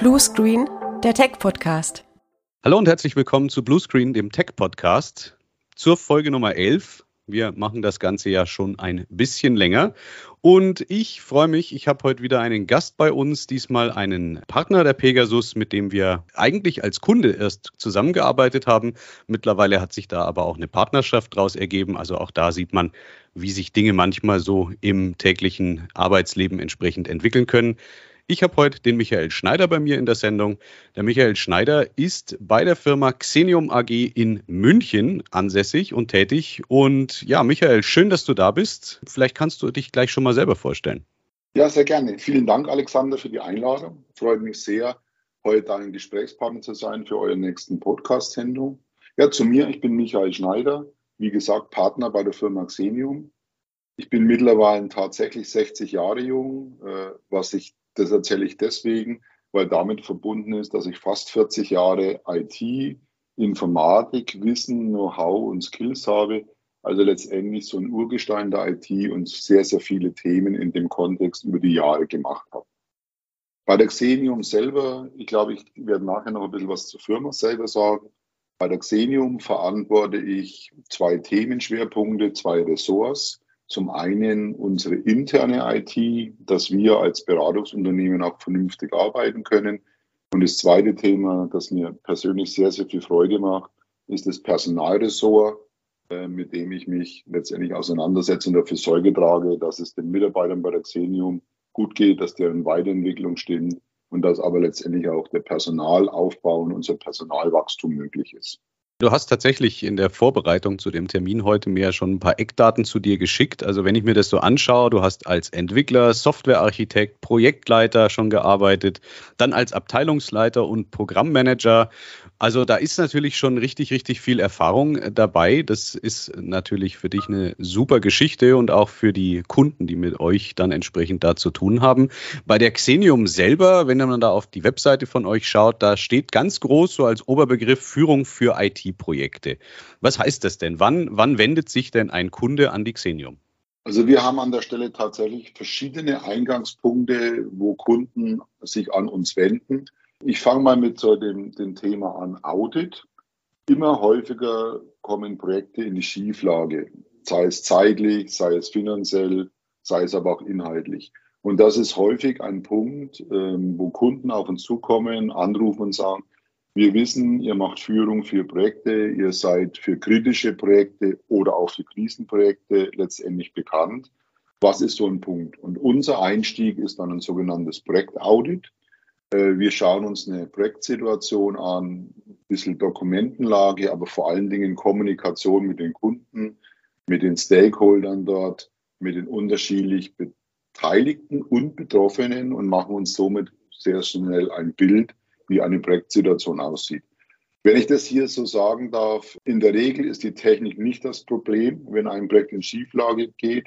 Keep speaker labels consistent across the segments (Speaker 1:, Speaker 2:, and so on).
Speaker 1: Bluescreen, der Tech-Podcast.
Speaker 2: Hallo und herzlich willkommen zu Bluescreen, dem Tech-Podcast, zur Folge Nummer 11. Wir machen das Ganze ja schon ein bisschen länger. Und ich freue mich, ich habe heute wieder einen Gast bei uns, diesmal einen Partner der Pegasus, mit dem wir eigentlich als Kunde erst zusammengearbeitet haben. Mittlerweile hat sich da aber auch eine Partnerschaft daraus ergeben. Also auch da sieht man, wie sich Dinge manchmal so im täglichen Arbeitsleben entsprechend entwickeln können. Ich habe heute den Michael Schneider bei mir in der Sendung. Der Michael Schneider ist bei der Firma Xenium AG in München ansässig und tätig. Und ja, Michael, schön, dass du da bist. Vielleicht kannst du dich gleich schon mal selber vorstellen.
Speaker 3: Ja, sehr gerne. Vielen Dank, Alexander, für die Einladung. Freut mich sehr, heute ein Gesprächspartner zu sein für euren nächsten Podcast-Sendung. Ja, zu mir, ich bin Michael Schneider, wie gesagt, Partner bei der Firma Xenium. Ich bin mittlerweile tatsächlich 60 Jahre jung, äh, was ich das erzähle ich deswegen, weil damit verbunden ist, dass ich fast 40 Jahre IT, Informatik, Wissen, Know-how und Skills habe. Also letztendlich so ein Urgestein der IT und sehr, sehr viele Themen in dem Kontext über die Jahre gemacht habe. Bei der Xenium selber, ich glaube, ich werde nachher noch ein bisschen was zur Firma selber sagen. Bei der Xenium verantworte ich zwei Themenschwerpunkte, zwei Ressorts. Zum einen unsere interne IT, dass wir als Beratungsunternehmen auch vernünftig arbeiten können. Und das zweite Thema, das mir persönlich sehr, sehr viel Freude macht, ist das Personalressort, äh, mit dem ich mich letztendlich auseinandersetze und dafür Sorge trage, dass es den Mitarbeitern bei der Xenium gut geht, dass deren Weiterentwicklung stimmt und dass aber letztendlich auch der Personalaufbau und unser Personalwachstum möglich ist.
Speaker 2: Du hast tatsächlich in der Vorbereitung zu dem Termin heute mir schon ein paar Eckdaten zu dir geschickt. Also wenn ich mir das so anschaue, du hast als Entwickler, Softwarearchitekt, Projektleiter schon gearbeitet, dann als Abteilungsleiter und Programmmanager also da ist natürlich schon richtig, richtig viel Erfahrung äh, dabei. Das ist natürlich für dich eine super Geschichte und auch für die Kunden, die mit euch dann entsprechend da zu tun haben. Bei der Xenium selber, wenn man da auf die Webseite von euch schaut, da steht ganz groß so als Oberbegriff Führung für IT-Projekte. Was heißt das denn? Wann, wann wendet sich denn ein Kunde an die Xenium?
Speaker 3: Also wir haben an der Stelle tatsächlich verschiedene Eingangspunkte, wo Kunden sich an uns wenden. Ich fange mal mit so dem, dem Thema an Audit. Immer häufiger kommen Projekte in die Schieflage, sei es zeitlich, sei es finanziell, sei es aber auch inhaltlich. Und das ist häufig ein Punkt, ähm, wo Kunden auf uns zukommen, anrufen und sagen, wir wissen, ihr macht Führung für Projekte, ihr seid für kritische Projekte oder auch für Krisenprojekte letztendlich bekannt. Was ist so ein Punkt? Und unser Einstieg ist dann ein sogenanntes Projektaudit. Äh, wir schauen uns eine Projektsituation an, ein bisschen Dokumentenlage, aber vor allen Dingen Kommunikation mit den Kunden, mit den Stakeholdern dort, mit den unterschiedlich Beteiligten und Betroffenen und machen uns somit sehr schnell ein Bild, wie eine Projektsituation aussieht. Wenn ich das hier so sagen darf, in der Regel ist die Technik nicht das Problem, wenn ein Projekt in Schieflage geht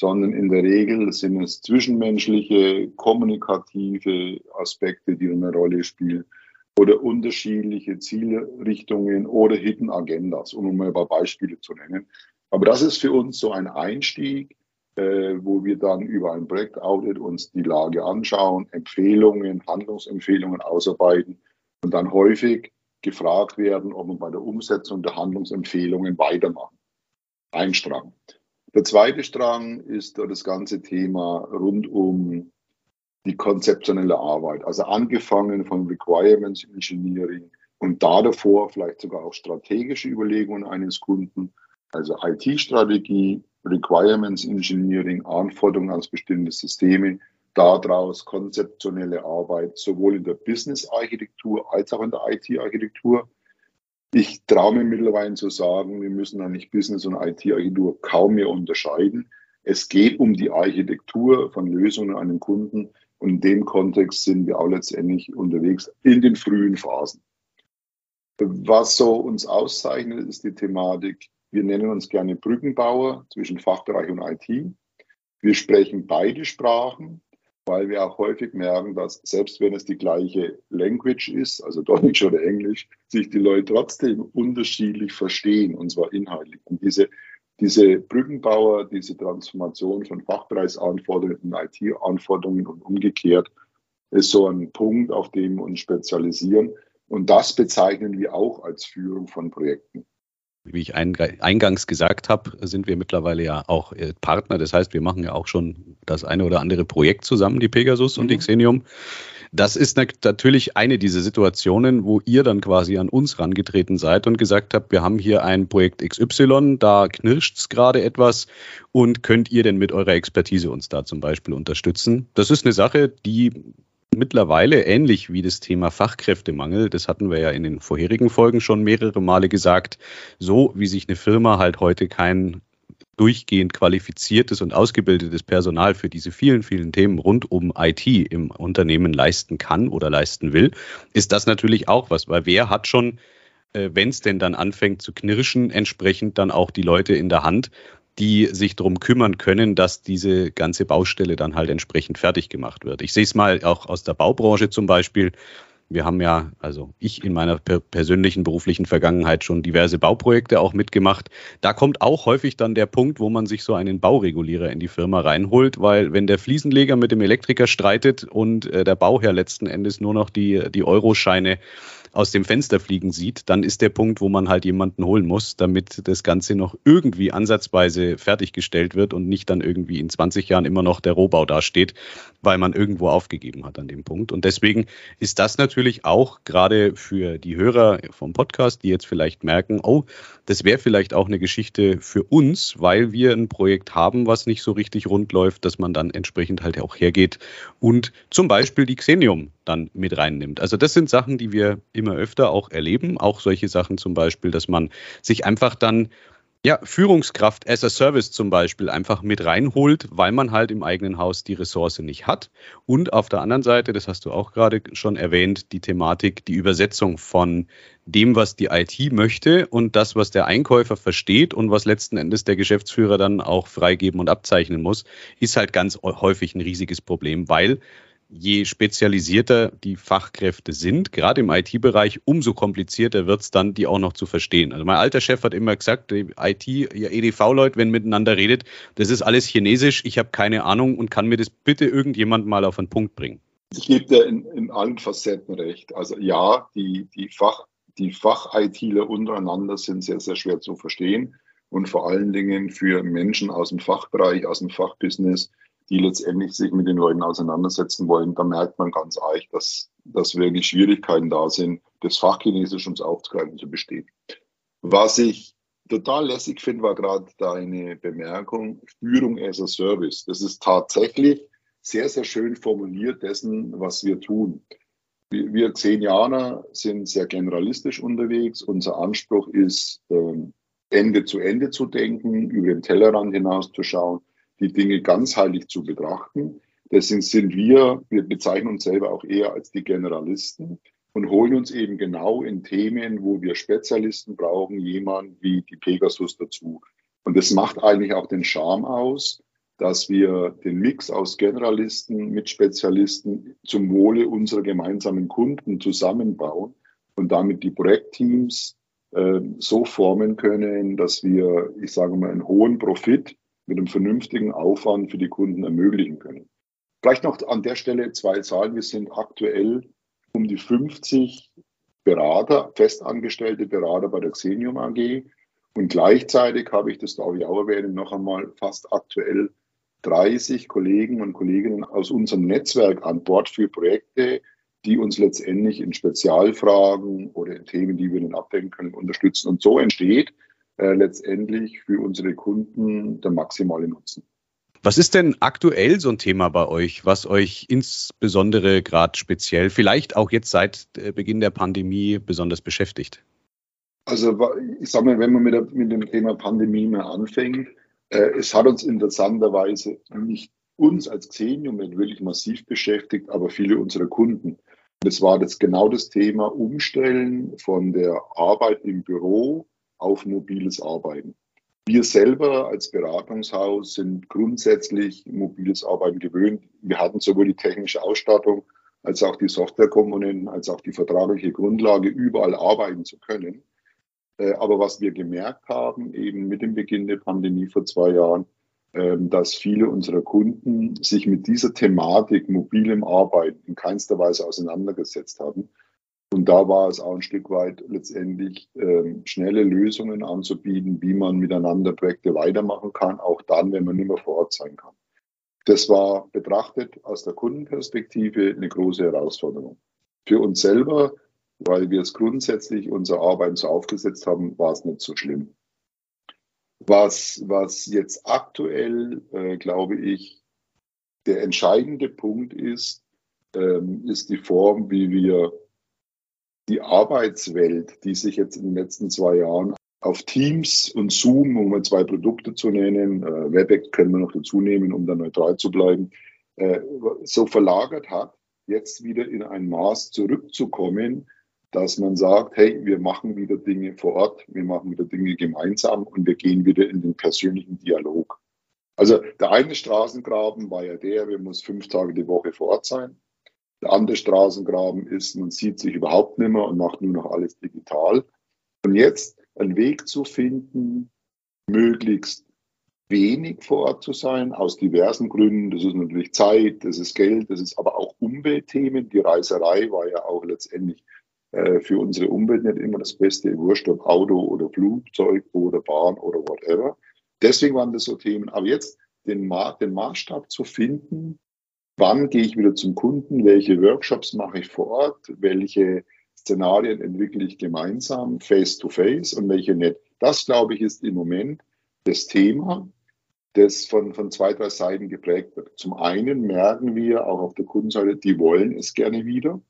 Speaker 3: sondern in der Regel sind es zwischenmenschliche, kommunikative Aspekte, die eine Rolle spielen oder unterschiedliche Zielrichtungen oder Hidden Agendas, um mal ein paar Beispiele zu nennen. Aber das ist für uns so ein Einstieg, äh, wo wir dann über ein Projektaudit uns die Lage anschauen, Empfehlungen, Handlungsempfehlungen ausarbeiten und dann häufig gefragt werden, ob wir bei der Umsetzung der Handlungsempfehlungen weitermachen. Ein Strang. Der zweite Strang ist das ganze Thema rund um die konzeptionelle Arbeit, also angefangen von Requirements Engineering und da davor vielleicht sogar auch strategische Überlegungen eines Kunden, also IT-Strategie, Requirements Engineering, Anforderungen an bestimmte Systeme, daraus konzeptionelle Arbeit sowohl in der Business-Architektur als auch in der IT-Architektur ich traue mir mittlerweile zu sagen, wir müssen eigentlich Business und IT-Architektur kaum mehr unterscheiden. Es geht um die Architektur von Lösungen an den Kunden und in dem Kontext sind wir auch letztendlich unterwegs in den frühen Phasen. Was so uns auszeichnet, ist die Thematik, wir nennen uns gerne Brückenbauer zwischen Fachbereich und IT. Wir sprechen beide Sprachen weil wir auch häufig merken, dass selbst wenn es die gleiche Language ist, also Deutsch oder Englisch, sich die Leute trotzdem unterschiedlich verstehen, und zwar inhaltlich. Und diese, diese Brückenbauer, diese Transformation von Fachpreisanforderungen in IT-Anforderungen und umgekehrt, ist so ein Punkt, auf dem wir uns spezialisieren. Und das bezeichnen wir auch als Führung von Projekten.
Speaker 2: Wie ich eingangs gesagt habe, sind wir mittlerweile ja auch äh, Partner. Das heißt, wir machen ja auch schon das eine oder andere Projekt zusammen, die Pegasus mhm. und die Xenium. Das ist natürlich eine dieser Situationen, wo ihr dann quasi an uns rangetreten seid und gesagt habt, wir haben hier ein Projekt XY, da knirscht es gerade etwas und könnt ihr denn mit eurer Expertise uns da zum Beispiel unterstützen? Das ist eine Sache, die mittlerweile ähnlich wie das Thema Fachkräftemangel, das hatten wir ja in den vorherigen Folgen schon mehrere Male gesagt, so wie sich eine Firma halt heute kein durchgehend qualifiziertes und ausgebildetes Personal für diese vielen, vielen Themen rund um IT im Unternehmen leisten kann oder leisten will, ist das natürlich auch was, weil wer hat schon, äh, wenn es denn dann anfängt zu knirschen, entsprechend dann auch die Leute in der Hand, die sich darum kümmern können, dass diese ganze Baustelle dann halt entsprechend fertig gemacht wird. Ich sehe es mal auch aus der Baubranche zum Beispiel. Wir haben ja, also ich in meiner per persönlichen beruflichen Vergangenheit schon diverse Bauprojekte auch mitgemacht. Da kommt auch häufig dann der Punkt, wo man sich so einen Bauregulierer in die Firma reinholt, weil wenn der Fliesenleger mit dem Elektriker streitet und äh, der Bauherr letzten Endes nur noch die, die Euroscheine aus dem Fenster fliegen sieht, dann ist der Punkt, wo man halt jemanden holen muss, damit das Ganze noch irgendwie ansatzweise fertiggestellt wird und nicht dann irgendwie in 20 Jahren immer noch der Rohbau dasteht, weil man irgendwo aufgegeben hat an dem Punkt. Und deswegen ist das natürlich auch gerade für die Hörer vom Podcast, die jetzt vielleicht merken, oh, das wäre vielleicht auch eine Geschichte für uns, weil wir ein Projekt haben, was nicht so richtig rund läuft, dass man dann entsprechend halt auch hergeht und zum Beispiel die Xenium dann mit reinnimmt. Also das sind Sachen, die wir immer öfter auch erleben. Auch solche Sachen zum Beispiel, dass man sich einfach dann ja, Führungskraft as a Service zum Beispiel einfach mit reinholt, weil man halt im eigenen Haus die Ressource nicht hat. Und auf der anderen Seite, das hast du auch gerade schon erwähnt, die Thematik, die Übersetzung von dem, was die IT möchte und das, was der Einkäufer versteht und was letzten Endes der Geschäftsführer dann auch freigeben und abzeichnen muss, ist halt ganz häufig ein riesiges Problem, weil je spezialisierter die Fachkräfte sind, gerade im IT-Bereich, umso komplizierter wird es dann, die auch noch zu verstehen. Also mein alter Chef hat immer gesagt, die IT, ihr EDV-Leute, wenn miteinander redet, das ist alles chinesisch, ich habe keine Ahnung und kann mir das bitte irgendjemand mal auf einen Punkt bringen.
Speaker 3: Ich gebe dir in, in allen Facetten recht. Also ja, die, die Fach, die Fach-ITler untereinander sind sehr, sehr schwer zu verstehen und vor allen Dingen für Menschen aus dem Fachbereich, aus dem Fachbusiness die letztendlich sich mit den Leuten auseinandersetzen wollen, da merkt man ganz arg, dass, dass wirklich Schwierigkeiten da sind, das Fachchinesisch ums Aufzugreifen zu bestehen. Was ich total lässig finde, war gerade deine Bemerkung, Führung as a Service. Das ist tatsächlich sehr, sehr schön formuliert dessen, was wir tun. Wir, Zehnianer sind sehr generalistisch unterwegs. Unser Anspruch ist, ähm, Ende zu Ende zu denken, über den Tellerrand hinauszuschauen die Dinge ganzheitlich zu betrachten. Deswegen sind wir, wir bezeichnen uns selber auch eher als die Generalisten und holen uns eben genau in Themen, wo wir Spezialisten brauchen, jemand wie die Pegasus dazu. Und das macht eigentlich auch den Charme aus, dass wir den Mix aus Generalisten mit Spezialisten zum Wohle unserer gemeinsamen Kunden zusammenbauen und damit die Projektteams äh, so formen können, dass wir, ich sage mal, einen hohen Profit mit einem vernünftigen Aufwand für die Kunden ermöglichen können. Vielleicht noch an der Stelle zwei Zahlen. Wir sind aktuell um die 50 Berater, festangestellte Berater bei der Xenium AG. Und gleichzeitig habe ich, das darf ich auch erwähnen, noch einmal fast aktuell 30 Kollegen und Kolleginnen aus unserem Netzwerk an Bord für Projekte, die uns letztendlich in Spezialfragen oder in Themen, die wir dann abdecken können, unterstützen. Und so entsteht äh, letztendlich für unsere Kunden der maximale Nutzen.
Speaker 2: Was ist denn aktuell so ein Thema bei euch, was euch insbesondere gerade speziell, vielleicht auch jetzt seit äh, Beginn der Pandemie besonders beschäftigt?
Speaker 3: Also ich sage mal, wenn man mit, der, mit, dem Thema Pandemie mal anfängt, äh, es hat uns interessanterweise nicht uns als Xenium wirklich massiv beschäftigt, aber viele unserer Kunden. Das war das genau das Thema Umstellen von der Arbeit im Büro auf mobiles Arbeiten. Wir selber als Beratungshaus sind grundsätzlich mobiles Arbeiten gewöhnt. Wir hatten sowohl die technische Ausstattung als auch die Softwarekomponenten, als auch die vertragliche Grundlage, überall arbeiten zu können. Äh, aber was wir gemerkt haben, eben mit dem Beginn der Pandemie vor zwei Jahren, ähm, dass viele unserer Kunden sich mit dieser Thematik mobilem Arbeiten in keinster Weise auseinandergesetzt haben. Und da war es auch ein Stück weit letztendlich ähm, schnelle Lösungen anzubieten, wie man miteinander Projekte weitermachen kann, auch dann, wenn man nicht mehr vor Ort sein kann. Das war betrachtet aus der Kundenperspektive eine große Herausforderung. Für uns selber, weil wir es grundsätzlich unsere Arbeit so aufgesetzt haben, war es nicht so schlimm. Was, was jetzt aktuell, äh, glaube ich, der entscheidende Punkt ist, ähm, ist die Form, wie wir die Arbeitswelt, die sich jetzt in den letzten zwei Jahren auf Teams und Zoom, um mal zwei Produkte zu nennen, äh, Webex können wir noch dazu nehmen, um da neutral zu bleiben, äh, so verlagert hat, jetzt wieder in ein Maß zurückzukommen, dass man sagt, hey, wir machen wieder Dinge vor Ort, wir machen wieder Dinge gemeinsam und wir gehen wieder in den persönlichen Dialog. Also der eine Straßengraben war ja der, wir muss fünf Tage die Woche vor Ort sein. Der andere Straßengraben ist, man sieht sich überhaupt nicht mehr und macht nur noch alles digital. Und jetzt einen Weg zu finden, möglichst wenig vor Ort zu sein, aus diversen Gründen. Das ist natürlich Zeit, das ist Geld, das ist aber auch Umweltthemen. Die Reiserei war ja auch letztendlich äh, für unsere Umwelt nicht immer das Beste, wurscht ob Auto oder Flugzeug oder Bahn oder whatever. Deswegen waren das so Themen. Aber jetzt den, Ma den Maßstab zu finden, wann gehe ich wieder zum Kunden, welche Workshops mache ich vor Ort, welche Szenarien entwickle ich gemeinsam, face to face und welche nicht. Das, glaube ich, ist im Moment das Thema, das von, von zwei, drei Seiten geprägt wird. Zum einen merken wir auch auf der Kundenseite, die wollen es gerne wieder.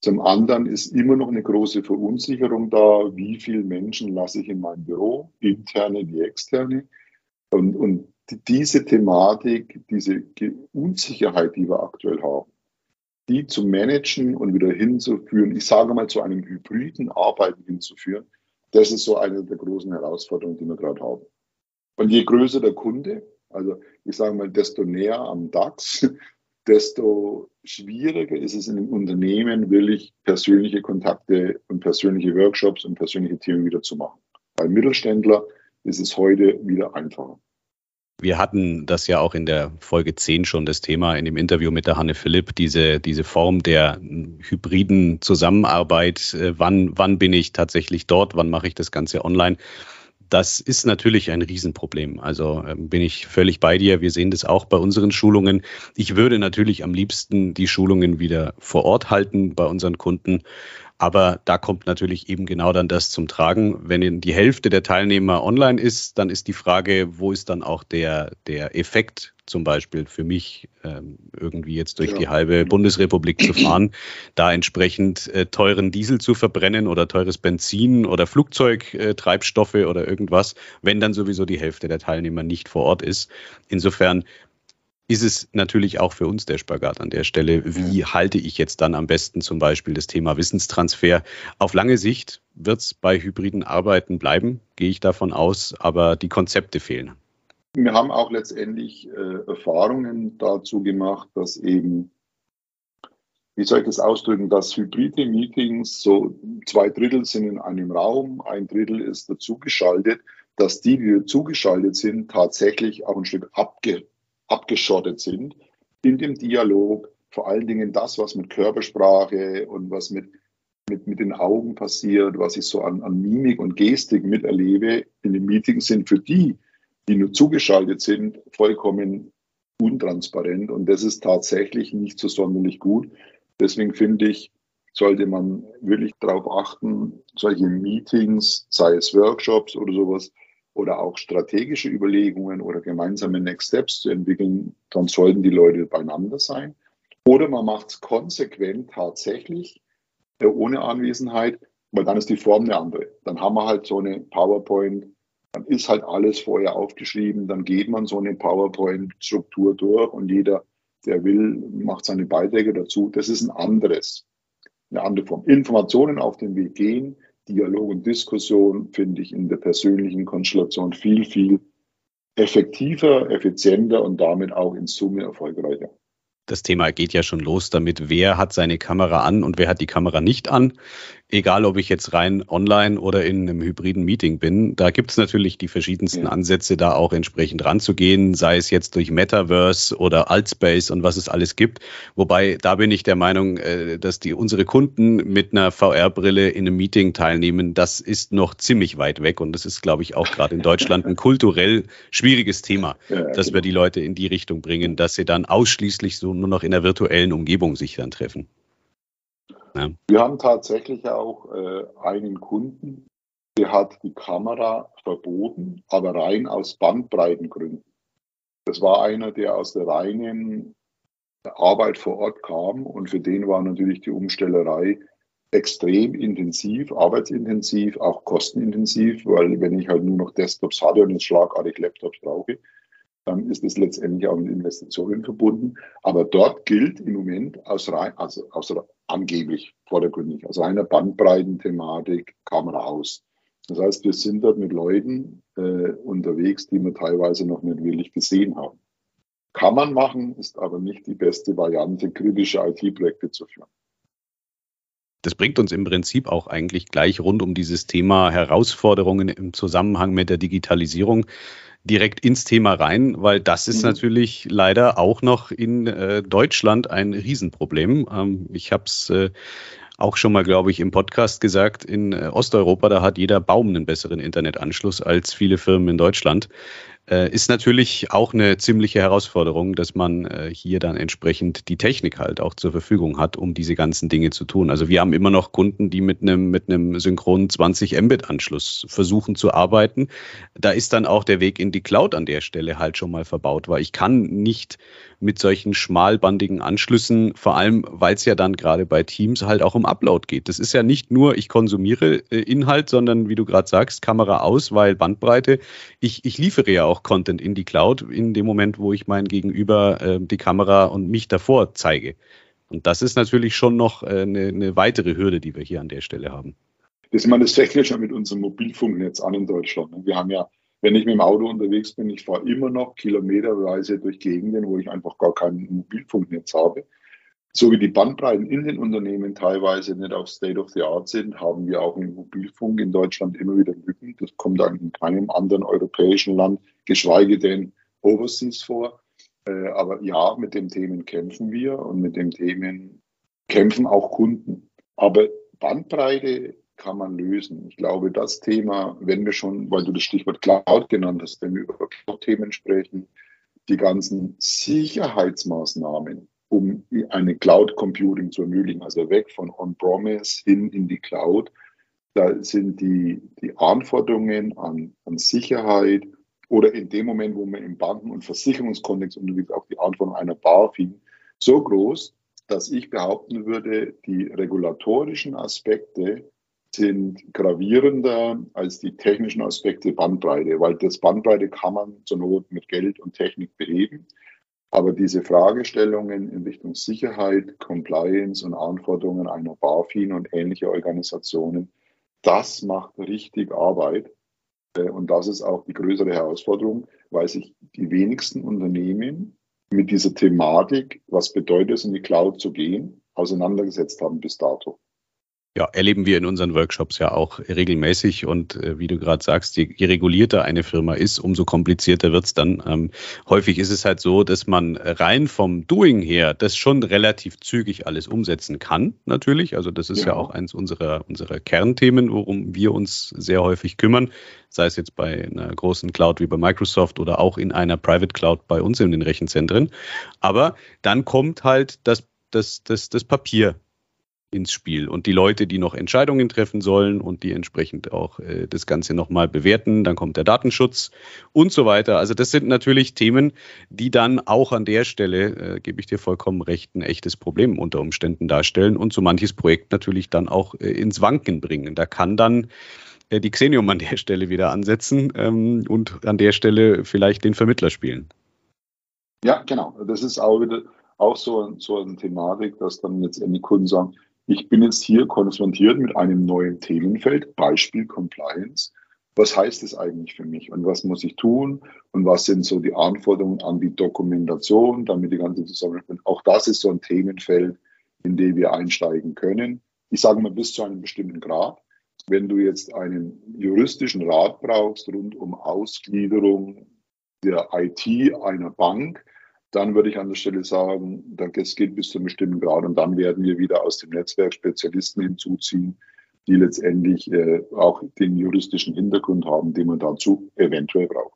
Speaker 3: Zum anderen ist immer noch eine große Verunsicherung da, wie viele Menschen lasse ich in meinem Büro, interne wie externe. Und, und diese Thematik, diese Unsicherheit, die wir aktuell haben, die zu managen und wieder hinzuführen, ich sage mal zu einem hybriden Arbeiten hinzuführen, das ist so eine der großen Herausforderungen, die wir gerade haben. Und je größer der Kunde, also ich sage mal, desto näher am DAX, desto schwieriger ist es in den Unternehmen, wirklich persönliche Kontakte und persönliche Workshops und persönliche Themen wieder zu machen. Bei Mittelständler ist es heute wieder einfacher.
Speaker 2: Wir hatten das ja auch in der Folge 10 schon das Thema in dem Interview mit der Hanne Philipp, diese, diese Form der hybriden Zusammenarbeit. Äh, wann, wann bin ich tatsächlich dort? Wann mache ich das Ganze online? Das ist natürlich ein Riesenproblem. Also äh, bin ich völlig bei dir. Wir sehen das auch bei unseren Schulungen. Ich würde natürlich am liebsten die Schulungen wieder vor Ort halten bei unseren Kunden. Aber da kommt natürlich eben genau dann das zum Tragen. Wenn die Hälfte der Teilnehmer online ist, dann ist die Frage, wo ist dann auch der, der Effekt zum Beispiel für mich, ähm, irgendwie jetzt durch ja. die halbe Bundesrepublik zu fahren, da entsprechend äh, teuren Diesel zu verbrennen oder teures Benzin oder Flugzeugtreibstoffe äh, oder irgendwas, wenn dann sowieso die Hälfte der Teilnehmer nicht vor Ort ist. Insofern ist es natürlich auch für uns der Spagat an der Stelle. Wie halte ich jetzt dann am besten zum Beispiel das Thema Wissenstransfer? Auf lange Sicht wird es bei hybriden Arbeiten bleiben, gehe ich davon aus, aber die Konzepte fehlen.
Speaker 3: Wir haben auch letztendlich äh, Erfahrungen dazu gemacht, dass eben, wie soll ich das ausdrücken, dass hybride Meetings so zwei Drittel sind in einem Raum, ein Drittel ist dazugeschaltet, dass die, die zugeschaltet sind, tatsächlich auch ein Stück abge abgeschottet sind in dem Dialog. Vor allen Dingen das, was mit Körpersprache und was mit, mit, mit den Augen passiert, was ich so an, an Mimik und Gestik miterlebe in den Meetings, sind für die, die nur zugeschaltet sind, vollkommen untransparent. Und das ist tatsächlich nicht so sonderlich gut. Deswegen finde ich, sollte man wirklich darauf achten, solche Meetings, sei es Workshops oder sowas, oder auch strategische Überlegungen oder gemeinsame Next Steps zu entwickeln, dann sollten die Leute beieinander sein. Oder man macht es konsequent tatsächlich äh, ohne Anwesenheit, weil dann ist die Form eine andere. Dann haben wir halt so eine PowerPoint, dann ist halt alles vorher aufgeschrieben, dann geht man so eine PowerPoint-Struktur durch und jeder, der will, macht seine Beiträge dazu. Das ist ein anderes, eine andere Form. Informationen auf den Weg gehen, Dialog und Diskussion finde ich in der persönlichen Konstellation viel, viel effektiver, effizienter und damit auch in Summe erfolgreicher.
Speaker 2: Das Thema geht ja schon los damit, wer hat seine Kamera an und wer hat die Kamera nicht an. Egal ob ich jetzt rein online oder in einem hybriden Meeting bin. Da gibt es natürlich die verschiedensten. Ansätze, da auch entsprechend ranzugehen, sei es jetzt durch Metaverse oder Altspace und was es alles gibt. Wobei, da bin ich der Meinung, äh, dass die unsere Kunden mit einer VR-Brille in einem Meeting teilnehmen, das ist noch ziemlich weit weg. Und das ist, glaube ich, auch gerade in Deutschland ein kulturell schwieriges Thema, dass genau. wir die Leute in die Richtung bringen, dass sie dann ausschließlich so nur noch in der virtuellen Umgebung sich dann treffen.
Speaker 3: Ja. Wir haben tatsächlich auch äh, einen Kunden, der hat die Kamera verboten, aber rein aus Bandbreitengründen. Das war einer, der aus der reinen Arbeit vor Ort kam und für den war natürlich die Umstellerei extrem intensiv, arbeitsintensiv, auch kostenintensiv, weil wenn ich halt nur noch Desktops hatte und jetzt schlagartig Laptops brauche, dann ist es letztendlich auch mit Investitionen verbunden. Aber dort gilt im Moment aus rein, also aus angeblich vordergründig, aus reiner Bandbreitenthematik Kamera aus. Das heißt, wir sind dort mit Leuten äh, unterwegs, die wir teilweise noch nicht wirklich gesehen haben. Kann man machen, ist aber nicht die beste Variante, kritische IT-Projekte zu führen.
Speaker 2: Das bringt uns im Prinzip auch eigentlich gleich rund um dieses Thema Herausforderungen im Zusammenhang mit der Digitalisierung direkt ins Thema rein, weil das ist mhm. natürlich leider auch noch in äh, Deutschland ein Riesenproblem. Ähm, ich habe es äh, auch schon mal, glaube ich, im Podcast gesagt, in äh, Osteuropa, da hat jeder Baum einen besseren Internetanschluss als viele Firmen in Deutschland. Äh, ist natürlich auch eine ziemliche Herausforderung, dass man äh, hier dann entsprechend die Technik halt auch zur Verfügung hat, um diese ganzen Dinge zu tun. Also wir haben immer noch Kunden, die mit einem, mit einem synchronen 20 Mbit Anschluss versuchen zu arbeiten. Da ist dann auch der Weg in die Cloud an der Stelle halt schon mal verbaut, weil ich kann nicht mit solchen schmalbandigen Anschlüssen, vor allem weil es ja dann gerade bei Teams halt auch um Upload geht. Das ist ja nicht nur, ich konsumiere äh, Inhalt, sondern wie du gerade sagst, Kamera aus, weil Bandbreite. Ich, ich liefere ja auch Content in die Cloud in dem Moment, wo ich mein Gegenüber äh, die Kamera und mich davor zeige. Und das ist natürlich schon noch äh, eine, eine weitere Hürde, die wir hier an der Stelle haben.
Speaker 3: Das, ich meine, das fängt ja schon mit unserem Mobilfunknetz an in Deutschland. Wir haben ja wenn ich mit dem Auto unterwegs bin, ich fahre immer noch kilometerweise durch Gegenden, wo ich einfach gar kein Mobilfunknetz habe. So wie die Bandbreiten in den Unternehmen teilweise nicht auf State of the Art sind, haben wir auch im Mobilfunk in Deutschland immer wieder Lücken. Das kommt dann in keinem anderen europäischen Land, geschweige denn Overseas vor. Äh, aber ja, mit den Themen kämpfen wir und mit den Themen kämpfen auch Kunden. Aber Bandbreite kann man lösen. Ich glaube, das Thema, wenn wir schon, weil du das Stichwort Cloud genannt hast, wenn wir über Cloud-Themen sprechen, die ganzen Sicherheitsmaßnahmen, um eine Cloud Computing zu ermöglichen, also weg von On-Promise hin in die Cloud, da sind die, die Anforderungen an, an Sicherheit oder in dem Moment, wo man im Banken- und Versicherungskontext unterwegs auch die Anforderungen einer BaFin so groß, dass ich behaupten würde, die regulatorischen Aspekte sind gravierender als die technischen Aspekte Bandbreite, weil das Bandbreite kann man zur Not mit Geld und Technik beheben. Aber diese Fragestellungen in Richtung Sicherheit, Compliance und Anforderungen einer BaFin und ähnliche Organisationen, das macht richtig Arbeit. Äh, und das ist auch die größere Herausforderung, weil sich die wenigsten Unternehmen mit dieser Thematik, was bedeutet es, in die Cloud zu gehen, auseinandergesetzt haben bis dato.
Speaker 2: Ja, erleben wir in unseren Workshops ja auch regelmäßig. Und äh, wie du gerade sagst, je, je, regulierter eine Firma ist, umso komplizierter wird's dann. Ähm, häufig ist es halt so, dass man rein vom Doing her das schon relativ zügig alles umsetzen kann, natürlich. Also das ist ja, ja auch eins unserer, unserer Kernthemen, worum wir uns sehr häufig kümmern. Sei es jetzt bei einer großen Cloud wie bei Microsoft oder auch in einer Private Cloud bei uns in den Rechenzentren. Aber dann kommt halt das, das, das, das Papier ins Spiel. Und die Leute, die noch Entscheidungen treffen sollen und die entsprechend auch äh, das Ganze nochmal bewerten, dann kommt der Datenschutz und so weiter. Also das sind natürlich Themen, die dann auch an der Stelle, äh, gebe ich dir vollkommen recht, ein echtes Problem unter Umständen darstellen und so manches Projekt natürlich dann auch äh, ins Wanken bringen. Da kann dann äh, die Xenium an der Stelle wieder ansetzen ähm, und an der Stelle vielleicht den Vermittler spielen.
Speaker 3: Ja, genau. Das ist auch wieder auch so, so eine Thematik, dass dann jetzt die Kunden sagen, ich bin jetzt hier konfrontiert mit einem neuen Themenfeld, Beispiel Compliance. Was heißt es eigentlich für mich und was muss ich tun und was sind so die Anforderungen an die Dokumentation, damit die ganze Zusammenarbeit. Auch das ist so ein Themenfeld, in dem wir einsteigen können. Ich sage mal bis zu einem bestimmten Grad. Wenn du jetzt einen juristischen Rat brauchst rund um Ausgliederung der IT einer Bank, dann würde ich an der Stelle sagen, das geht bis zu einem bestimmten Grad und dann werden wir wieder aus dem Netzwerk Spezialisten hinzuziehen, die letztendlich äh, auch den juristischen Hintergrund haben, den man dazu eventuell braucht.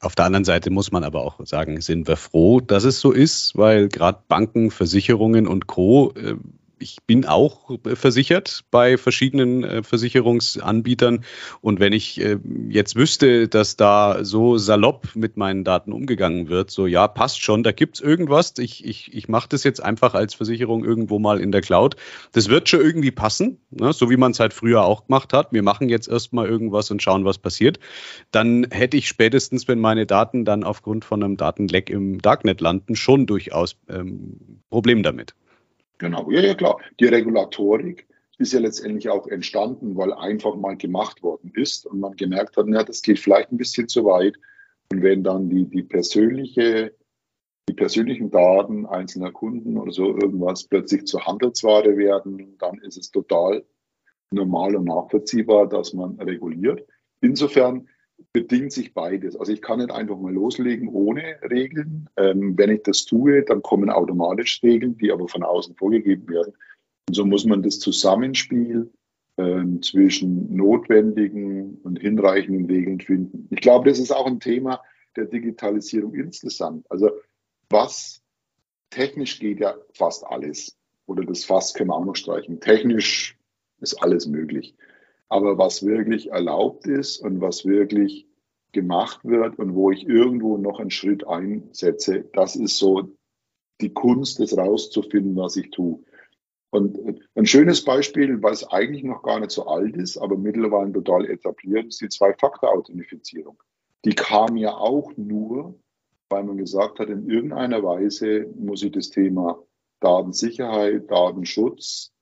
Speaker 2: Auf der anderen Seite muss man aber auch sagen, sind wir froh, dass es so ist, weil gerade Banken, Versicherungen und Co. Äh, ich bin auch versichert bei verschiedenen äh, Versicherungsanbietern. Und wenn ich äh, jetzt wüsste, dass da so salopp mit meinen Daten umgegangen wird, so ja, passt schon, da gibt es irgendwas. Ich, ich, ich mache das jetzt einfach als Versicherung irgendwo mal in der Cloud. Das wird schon irgendwie passen, ne? so wie man es halt früher auch gemacht hat. Wir machen jetzt erstmal irgendwas und schauen, was passiert. Dann hätte ich spätestens, wenn meine Daten dann aufgrund von einem Datenleck im Darknet landen, schon durchaus ähm, Problem damit.
Speaker 3: Genau, ja, ja, klar. Die Regulatorik ist ja letztendlich auch entstanden, weil einfach mal gemacht worden ist und man gemerkt hat, na, das geht vielleicht ein bisschen zu weit. Und wenn dann die, die persönliche, die persönlichen Daten einzelner Kunden oder so irgendwas plötzlich zur Handelsware werden, dann ist es total normal und nachvollziehbar, dass man reguliert. Insofern bedingt sich beides. Also ich kann nicht einfach mal loslegen ohne Regeln. Ähm, wenn ich das tue, dann kommen automatisch Regeln, die aber von außen vorgegeben werden. Und so muss man das Zusammenspiel ähm, zwischen notwendigen und hinreichenden Regeln finden. Ich glaube, das ist auch ein Thema der Digitalisierung insgesamt. Also was technisch geht ja fast alles. Oder das Fass können wir auch noch streichen. Technisch ist alles möglich. Aber was wirklich erlaubt ist und was wirklich gemacht wird und wo ich irgendwo noch einen Schritt einsetze, das ist so die Kunst, das rauszufinden, was ich tue. Und ein schönes Beispiel, was eigentlich noch gar nicht so alt ist, aber mittlerweile total etabliert, ist die Zwei-Faktor-Authentifizierung. Die kam ja auch nur, weil man gesagt hat, in irgendeiner Weise muss ich das Thema Datensicherheit, Datenschutz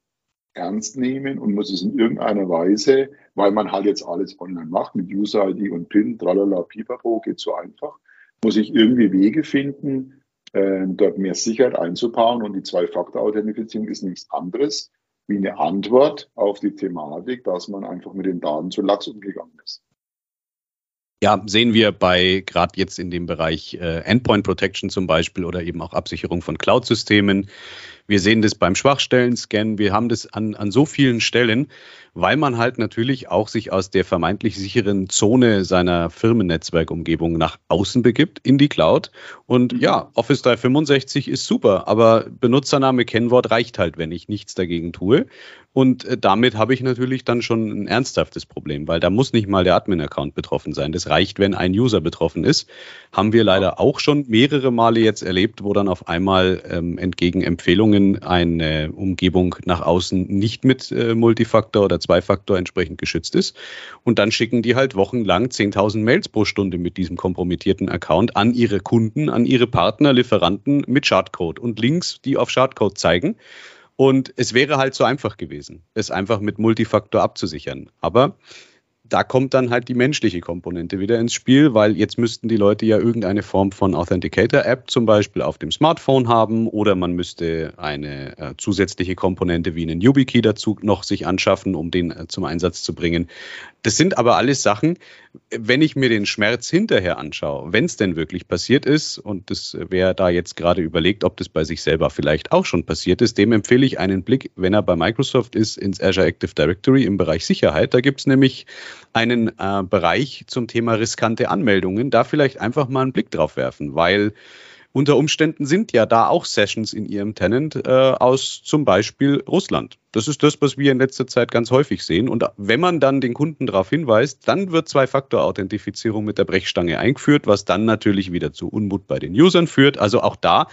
Speaker 3: ernst nehmen und muss es in irgendeiner Weise, weil man halt jetzt alles online macht mit User-ID und PIN, tralala, pipapo, geht so einfach, muss ich irgendwie Wege finden, äh, dort mehr Sicherheit einzubauen und die Zwei-Faktor-Authentifizierung ist nichts anderes wie eine Antwort auf die Thematik, dass man einfach mit den Daten zu lax umgegangen ist.
Speaker 2: Ja, sehen wir bei gerade jetzt in dem Bereich äh, Endpoint Protection zum Beispiel oder eben auch Absicherung von Cloud-Systemen. Wir sehen das beim Schwachstellen-Scan. Wir haben das an, an so vielen Stellen, weil man halt natürlich auch sich aus der vermeintlich sicheren Zone seiner Firmennetzwerkumgebung nach außen begibt in die Cloud. Und ja, Office 365 ist super, aber Benutzername, Kennwort reicht halt, wenn ich nichts dagegen tue. Und äh, damit habe ich natürlich dann schon ein ernsthaftes Problem, weil da muss nicht mal der Admin-Account betroffen sein. Das reicht, wenn ein User betroffen ist. Haben wir leider auch schon mehrere Male jetzt erlebt, wo dann auf einmal ähm, entgegen Empfehlungen eine Umgebung nach außen nicht mit äh, Multifaktor oder Zwei-Faktor entsprechend geschützt ist. Und dann schicken die halt wochenlang 10.000 Mails pro Stunde mit diesem kompromittierten Account an ihre Kunden, an ihre Partner, Lieferanten mit Schadcode und Links, die auf Schadcode zeigen. Und es wäre halt so einfach gewesen, es einfach mit Multifaktor abzusichern. Aber da kommt dann halt die menschliche Komponente wieder ins Spiel, weil jetzt müssten die Leute ja irgendeine Form von Authenticator-App zum Beispiel auf dem Smartphone haben oder man müsste eine äh, zusätzliche Komponente wie einen YubiKey dazu noch sich anschaffen, um den äh, zum Einsatz zu bringen. Das sind aber alles Sachen, wenn ich mir den Schmerz hinterher anschaue, wenn es denn wirklich passiert ist, und das wer da jetzt gerade überlegt, ob das bei sich selber vielleicht auch schon passiert ist, dem empfehle ich einen Blick, wenn er bei Microsoft ist, ins Azure Active Directory im Bereich Sicherheit. Da gibt es nämlich einen äh, Bereich zum Thema riskante Anmeldungen. Da vielleicht einfach mal einen Blick drauf werfen, weil unter Umständen sind ja da auch Sessions in Ihrem Tenant äh, aus zum Beispiel Russland. Das ist das, was wir in letzter Zeit ganz häufig sehen. Und wenn man dann den Kunden darauf hinweist, dann wird Zwei-Faktor-Authentifizierung mit der Brechstange eingeführt, was dann natürlich wieder zu Unmut bei den Usern führt. Also auch da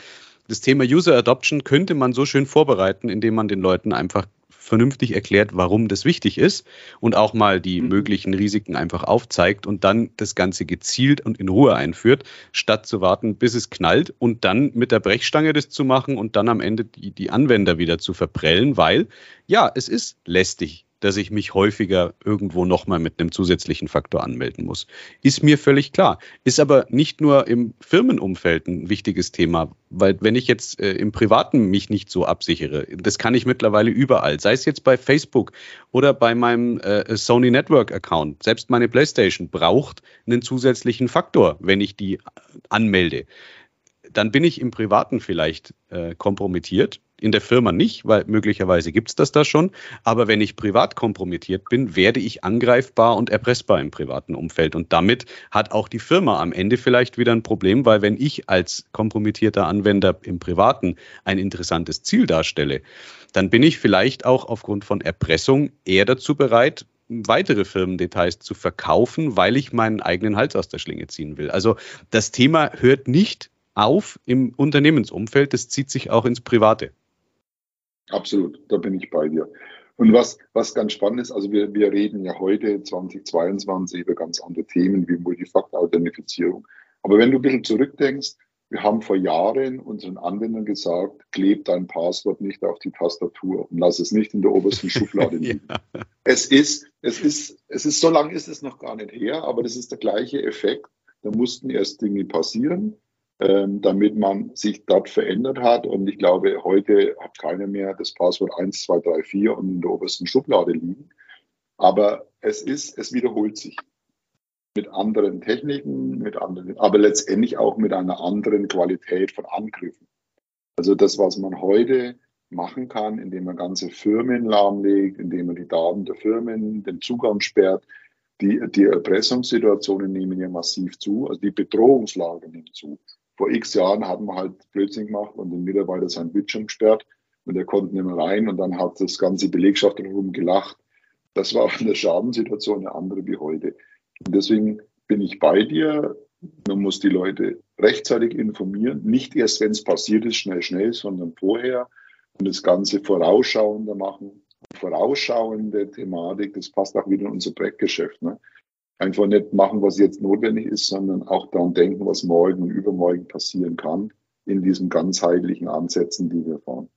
Speaker 2: das Thema User Adoption könnte man so schön vorbereiten, indem man den Leuten einfach vernünftig erklärt, warum das wichtig ist und auch mal die mhm. möglichen Risiken einfach aufzeigt und dann das Ganze gezielt und in Ruhe einführt, statt zu warten, bis es knallt und dann mit der Brechstange das zu machen und dann am Ende die, die Anwender wieder zu verprellen, weil ja, es ist lästig, dass ich mich häufiger irgendwo nochmal mit einem zusätzlichen Faktor anmelden muss. Ist mir völlig klar. Ist aber nicht nur im Firmenumfeld ein wichtiges Thema, weil wenn ich jetzt äh, im Privaten mich nicht so absichere, das kann ich mittlerweile überall, sei es jetzt bei Facebook oder bei meinem äh, Sony Network Account. Selbst meine PlayStation braucht einen zusätzlichen Faktor, wenn ich die anmelde dann bin ich im Privaten vielleicht äh, kompromittiert, in der Firma nicht, weil möglicherweise gibt es das da schon. Aber wenn ich privat kompromittiert bin, werde ich angreifbar und erpressbar im privaten Umfeld. Und damit hat auch die Firma am Ende vielleicht wieder ein Problem, weil wenn ich als kompromittierter Anwender im Privaten ein interessantes Ziel darstelle, dann bin ich vielleicht auch aufgrund von Erpressung eher dazu bereit, weitere Firmendetails zu verkaufen, weil ich meinen eigenen Hals aus der Schlinge ziehen will. Also das Thema hört nicht auf im Unternehmensumfeld, das zieht sich auch ins Private.
Speaker 3: Absolut, da bin ich bei dir. Und was, was ganz spannend ist, also wir, wir reden ja heute 2022 über ganz andere Themen wie Multifaktor-Authentifizierung. Aber wenn du ein bisschen zurückdenkst, wir haben vor Jahren unseren Anwendern gesagt, kleb dein Passwort nicht auf die Tastatur und lass es nicht in der obersten Schublade liegen. ja. Es ist, es ist, es ist, so lange ist es noch gar nicht her, aber das ist der gleiche Effekt. Da mussten erst Dinge passieren ähm, damit man sich dort verändert hat. Und ich glaube, heute hat keiner mehr das Passwort 1, 2, 3, 4 und in der obersten Schublade liegen. Aber es ist, es wiederholt sich mit anderen Techniken, mit anderen, aber letztendlich auch mit einer anderen Qualität von Angriffen. Also das, was man heute machen kann, indem man ganze Firmen lahmlegt, indem man die Daten der Firmen, den Zugang sperrt, die, die Erpressungssituationen nehmen ja massiv zu, also die Bedrohungslage nimmt zu vor x Jahren hatten wir halt Blödsinn gemacht und den Mitarbeiter seinen Bildschirm gesperrt und er konnte nicht mehr rein und dann hat das ganze Belegschaft drumherum gelacht. Das war eine Schadensituation eine andere wie heute. Und deswegen bin ich bei dir. Man muss die Leute rechtzeitig informieren, nicht erst, wenn es passiert ist, schnell, schnell, sondern vorher und das Ganze vorausschauender machen. Vorausschauende Thematik, das passt auch wieder in unser Projektgeschäft. Ne? Einfach nicht machen, was jetzt notwendig ist, sondern auch daran denken, was morgen und übermorgen passieren kann in diesen ganzheitlichen Ansätzen, die wir fahren.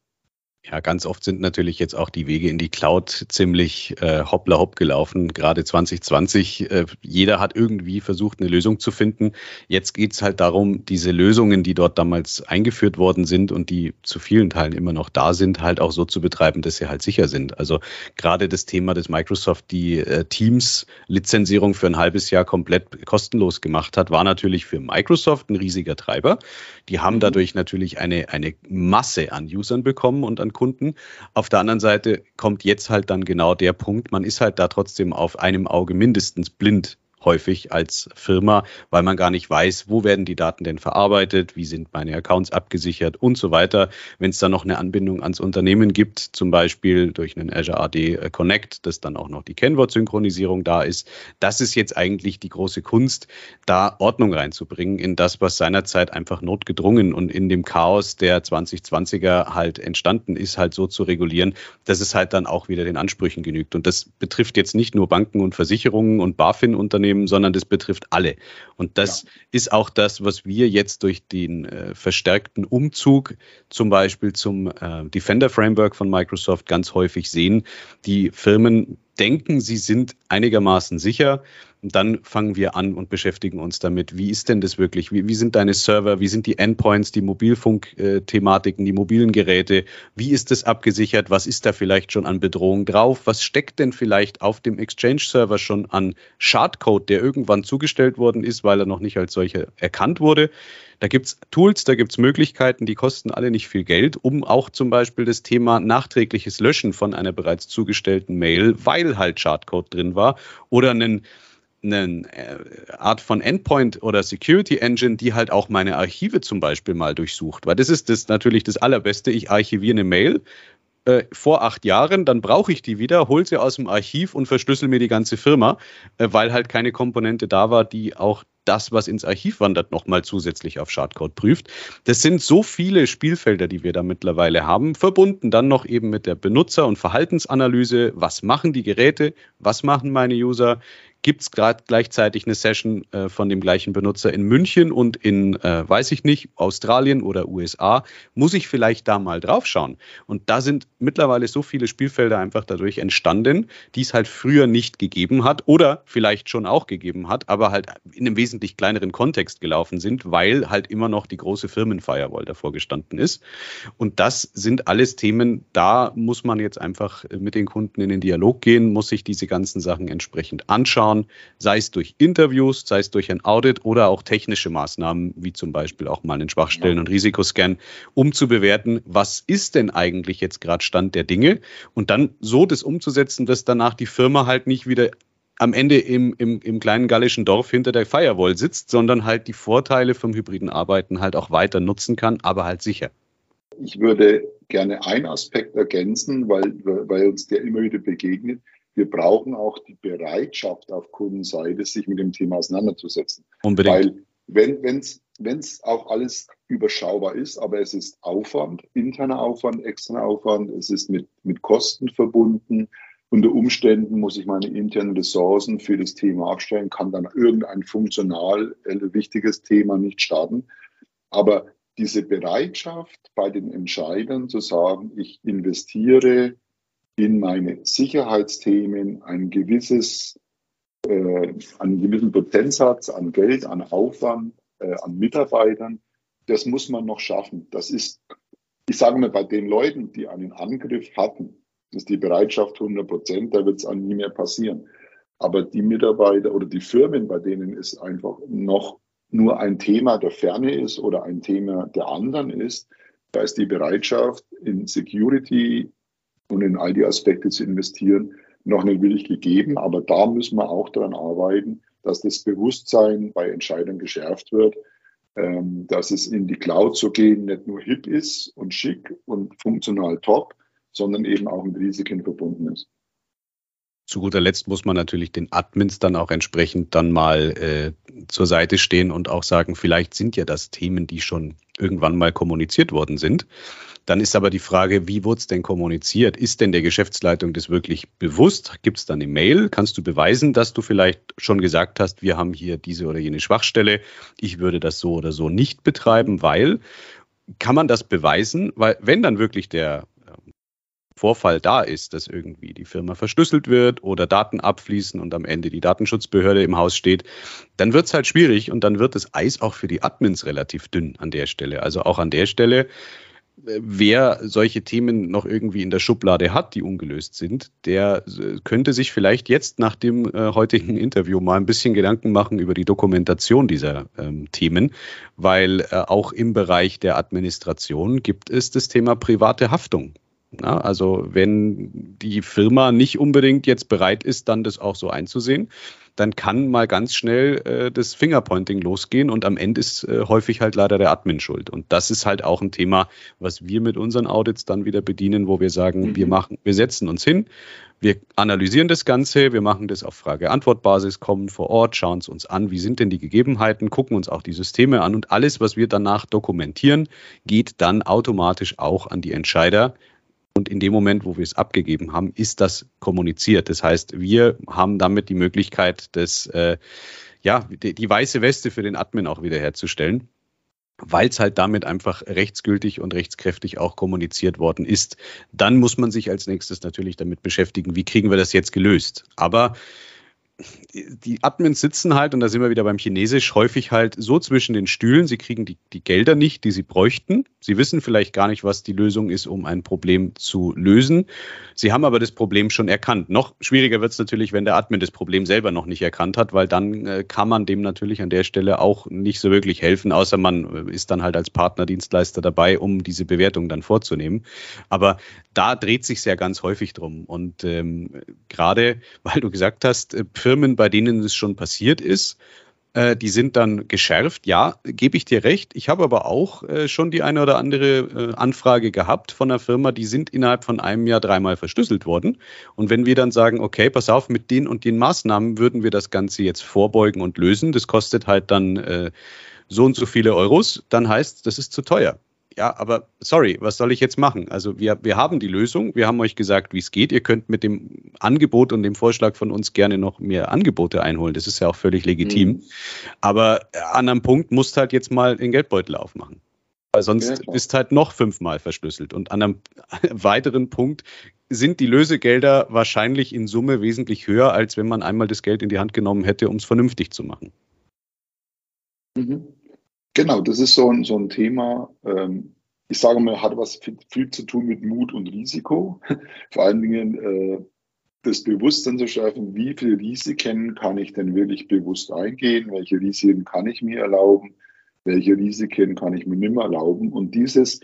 Speaker 2: Ja, ganz oft sind natürlich jetzt auch die Wege in die Cloud ziemlich äh, hoppla hopp gelaufen. Gerade 2020, äh, jeder hat irgendwie versucht, eine Lösung zu finden. Jetzt geht es halt darum, diese Lösungen, die dort damals eingeführt worden sind und die zu vielen Teilen immer noch da sind, halt auch so zu betreiben, dass sie halt sicher sind. Also gerade das Thema, dass Microsoft die äh, Teams-Lizenzierung für ein halbes Jahr komplett kostenlos gemacht hat, war natürlich für Microsoft ein riesiger Treiber. Die haben mhm. dadurch natürlich eine, eine Masse an Usern bekommen und an an Kunden. Auf der anderen Seite kommt jetzt halt dann genau der Punkt, man ist halt da trotzdem auf einem Auge mindestens blind häufig als Firma, weil man gar nicht weiß, wo werden die Daten denn verarbeitet, wie sind meine Accounts abgesichert und so weiter. Wenn es da noch eine Anbindung ans Unternehmen gibt, zum Beispiel durch einen Azure AD Connect, dass dann auch noch die Kennwortsynchronisierung da ist, das ist jetzt eigentlich die große Kunst, da Ordnung reinzubringen in das, was seinerzeit einfach notgedrungen und in dem Chaos der 2020er halt entstanden ist, halt so zu regulieren, dass es halt dann auch wieder den Ansprüchen genügt. Und das betrifft jetzt nicht nur Banken und Versicherungen und BaFin-Unternehmen, Unternehmen, sondern das betrifft alle. Und das ja. ist auch das, was wir jetzt durch den äh, verstärkten Umzug zum Beispiel zum äh, Defender Framework von Microsoft ganz häufig sehen. Die Firmen denken, sie sind einigermaßen sicher. Und dann fangen wir an und beschäftigen uns damit. Wie ist denn das wirklich? Wie, wie sind deine Server? Wie sind die Endpoints, die Mobilfunk-Thematiken, die mobilen Geräte? Wie ist das abgesichert? Was ist da vielleicht schon an Bedrohung drauf? Was steckt denn vielleicht auf dem Exchange-Server schon an Schadcode, der irgendwann zugestellt worden ist, weil er noch nicht als solcher erkannt wurde? Da gibt's Tools, da gibt's Möglichkeiten, die kosten alle nicht viel Geld, um auch zum Beispiel das Thema nachträgliches Löschen von einer bereits zugestellten Mail, weil halt Schadcode drin war, oder einen eine äh, Art von Endpoint oder Security Engine, die halt auch meine Archive zum Beispiel mal durchsucht. Weil das ist das natürlich das Allerbeste. Ich archiviere eine Mail äh, vor acht Jahren, dann brauche ich die wieder, hole sie aus dem Archiv und verschlüssel mir die ganze Firma, äh, weil halt keine Komponente da war, die auch das, was ins Archiv wandert, nochmal zusätzlich auf Schadcode prüft. Das sind so viele Spielfelder, die wir da mittlerweile haben, verbunden dann noch eben mit der Benutzer- und Verhaltensanalyse. Was machen die Geräte? Was machen meine User? Gibt es gerade gleichzeitig eine Session äh, von dem gleichen Benutzer in München und in, äh, weiß ich nicht, Australien oder USA? Muss ich vielleicht da mal draufschauen? Und da sind mittlerweile so viele Spielfelder einfach dadurch entstanden, die es halt früher nicht gegeben hat oder vielleicht schon auch gegeben hat, aber halt in einem wesentlich kleineren Kontext gelaufen sind, weil halt immer noch die große Firmenfirewall davor gestanden ist. Und das sind alles Themen, da muss man jetzt einfach mit den Kunden in den Dialog gehen, muss sich diese ganzen Sachen entsprechend anschauen, sei es durch Interviews, sei es durch ein Audit oder auch technische Maßnahmen, wie zum Beispiel auch mal einen Schwachstellen- und Risikoscan, um zu bewerten, was ist denn eigentlich jetzt gerade Stand der Dinge und dann so das umzusetzen, dass danach die Firma halt nicht wieder am Ende im, im, im kleinen gallischen Dorf hinter der Firewall sitzt, sondern halt die Vorteile vom hybriden Arbeiten halt auch weiter nutzen kann, aber halt sicher.
Speaker 3: Ich würde gerne einen Aspekt ergänzen, weil, weil uns der immer wieder begegnet. Wir brauchen auch die Bereitschaft auf Kundenseite, sich mit dem Thema auseinanderzusetzen.
Speaker 2: Unbedingt.
Speaker 3: Weil wenn es wenn's auch alles überschaubar ist, aber es ist Aufwand, interner Aufwand, externer Aufwand, es ist mit, mit Kosten verbunden. Unter Umständen muss ich meine internen Ressourcen für das Thema abstellen, kann dann irgendein funktional äh, wichtiges Thema nicht starten. Aber diese Bereitschaft bei den Entscheidern zu sagen, ich investiere in meine Sicherheitsthemen ein gewisses, äh, einen gewissen Prozentsatz an Geld, an Aufwand, äh, an Mitarbeitern, das muss man noch schaffen. Das ist, ich sage mal, bei den Leuten, die einen Angriff hatten, ist die Bereitschaft 100 Prozent, da wird es nie mehr passieren. Aber die Mitarbeiter oder die Firmen, bei denen es einfach noch nur ein Thema der Ferne ist oder ein Thema der anderen ist, da ist die Bereitschaft in Security und in all die Aspekte zu investieren noch nicht wirklich gegeben. Aber da müssen wir auch daran arbeiten, dass das Bewusstsein bei Entscheidern geschärft wird, ähm, dass es in die Cloud zu gehen nicht nur hip ist und schick und funktional top, sondern eben auch mit Risiken verbunden ist
Speaker 2: zu guter Letzt muss man natürlich den Admins dann auch entsprechend dann mal äh, zur Seite stehen und auch sagen, vielleicht sind ja das Themen, die schon irgendwann mal kommuniziert worden sind. Dann ist aber die Frage, wie wurde es denn kommuniziert? Ist denn der Geschäftsleitung das wirklich bewusst? Gibt es da eine Mail? Kannst du beweisen, dass du vielleicht schon gesagt hast, wir haben hier diese oder jene Schwachstelle? Ich würde das so oder so nicht betreiben, weil kann man das beweisen? Weil wenn dann wirklich der Vorfall da ist, dass irgendwie die Firma verschlüsselt wird oder Daten abfließen und am Ende die Datenschutzbehörde im Haus steht, dann wird es halt schwierig und dann wird das Eis auch für die Admins relativ dünn an der Stelle. Also auch an der Stelle wer solche Themen noch irgendwie in der Schublade hat, die ungelöst sind, der äh, könnte sich vielleicht jetzt nach dem äh, heutigen Interview mal ein bisschen Gedanken machen über die Dokumentation dieser ähm, Themen, weil äh, auch im Bereich der Administration gibt es das Thema private Haftung. Na, also wenn die Firma nicht unbedingt jetzt bereit ist, dann das auch so einzusehen, dann kann mal ganz schnell äh, das Fingerpointing losgehen und am Ende ist äh, häufig halt leider der Admin schuld. Und das ist halt auch ein Thema, was wir mit unseren Audits dann wieder bedienen, wo wir sagen, mhm. wir machen, wir setzen uns hin, wir analysieren das Ganze, wir machen das auf Frage-Antwort-Basis, kommen vor Ort, schauen es uns an, wie sind denn die Gegebenheiten, gucken uns auch die Systeme an und alles, was wir danach dokumentieren, geht dann automatisch auch an die Entscheider, und in dem Moment, wo wir es abgegeben haben, ist das kommuniziert. Das heißt, wir haben damit die Möglichkeit, das, äh, ja, die, die weiße Weste für den Admin auch wiederherzustellen weil es halt damit einfach rechtsgültig und rechtskräftig auch kommuniziert worden ist. Dann muss man sich als nächstes natürlich damit beschäftigen, wie kriegen wir das jetzt gelöst. Aber die Admins sitzen halt, und da sind wir wieder beim Chinesisch, häufig halt so zwischen den Stühlen. Sie kriegen die, die Gelder nicht, die sie bräuchten. Sie wissen vielleicht gar nicht, was die Lösung ist, um ein Problem zu lösen. Sie haben aber das Problem schon erkannt. Noch schwieriger wird es natürlich, wenn der Admin das Problem selber noch nicht erkannt hat, weil dann äh, kann man dem natürlich an der Stelle auch nicht so wirklich helfen, außer man äh, ist dann halt als Partnerdienstleister dabei, um diese Bewertung dann vorzunehmen. Aber da dreht sich ja ganz häufig drum. Und ähm, gerade, weil du gesagt hast, äh, Firmen, bei denen es schon passiert ist, äh, die sind dann geschärft. Ja, gebe ich dir recht. Ich habe aber auch äh, schon die eine oder andere äh, Anfrage gehabt von einer Firma, die sind innerhalb von einem Jahr dreimal verschlüsselt worden. Und wenn wir dann sagen, okay, pass auf, mit den und den Maßnahmen würden wir das Ganze jetzt vorbeugen und lösen, das kostet halt dann so und so viele Euros, dann heißt, das ist zu teuer. Ja, aber sorry, was soll ich jetzt machen? Also wir, wir haben die Lösung, wir haben euch gesagt, wie es geht. Ihr könnt mit dem Angebot und dem Vorschlag von uns gerne noch mehr Angebote einholen. Das ist ja auch völlig legitim. Mhm. Aber an einem Punkt musst halt jetzt mal den Geldbeutel aufmachen. Weil sonst ja, ist halt noch fünfmal verschlüsselt. Und an einem weiteren Punkt sind die Lösegelder wahrscheinlich in Summe wesentlich höher, als wenn man einmal das Geld in die Hand genommen hätte, um es vernünftig zu machen.
Speaker 3: Mhm. Genau, das ist so ein, so ein Thema. Ähm, ich sage mal, hat was viel, viel, zu tun mit Mut und Risiko. Vor allen Dingen äh, das Bewusstsein zu schärfen, wie viele Risiken kann ich denn wirklich bewusst eingehen, welche Risiken kann ich mir erlauben, welche Risiken kann ich mir nicht mehr erlauben. Und dieses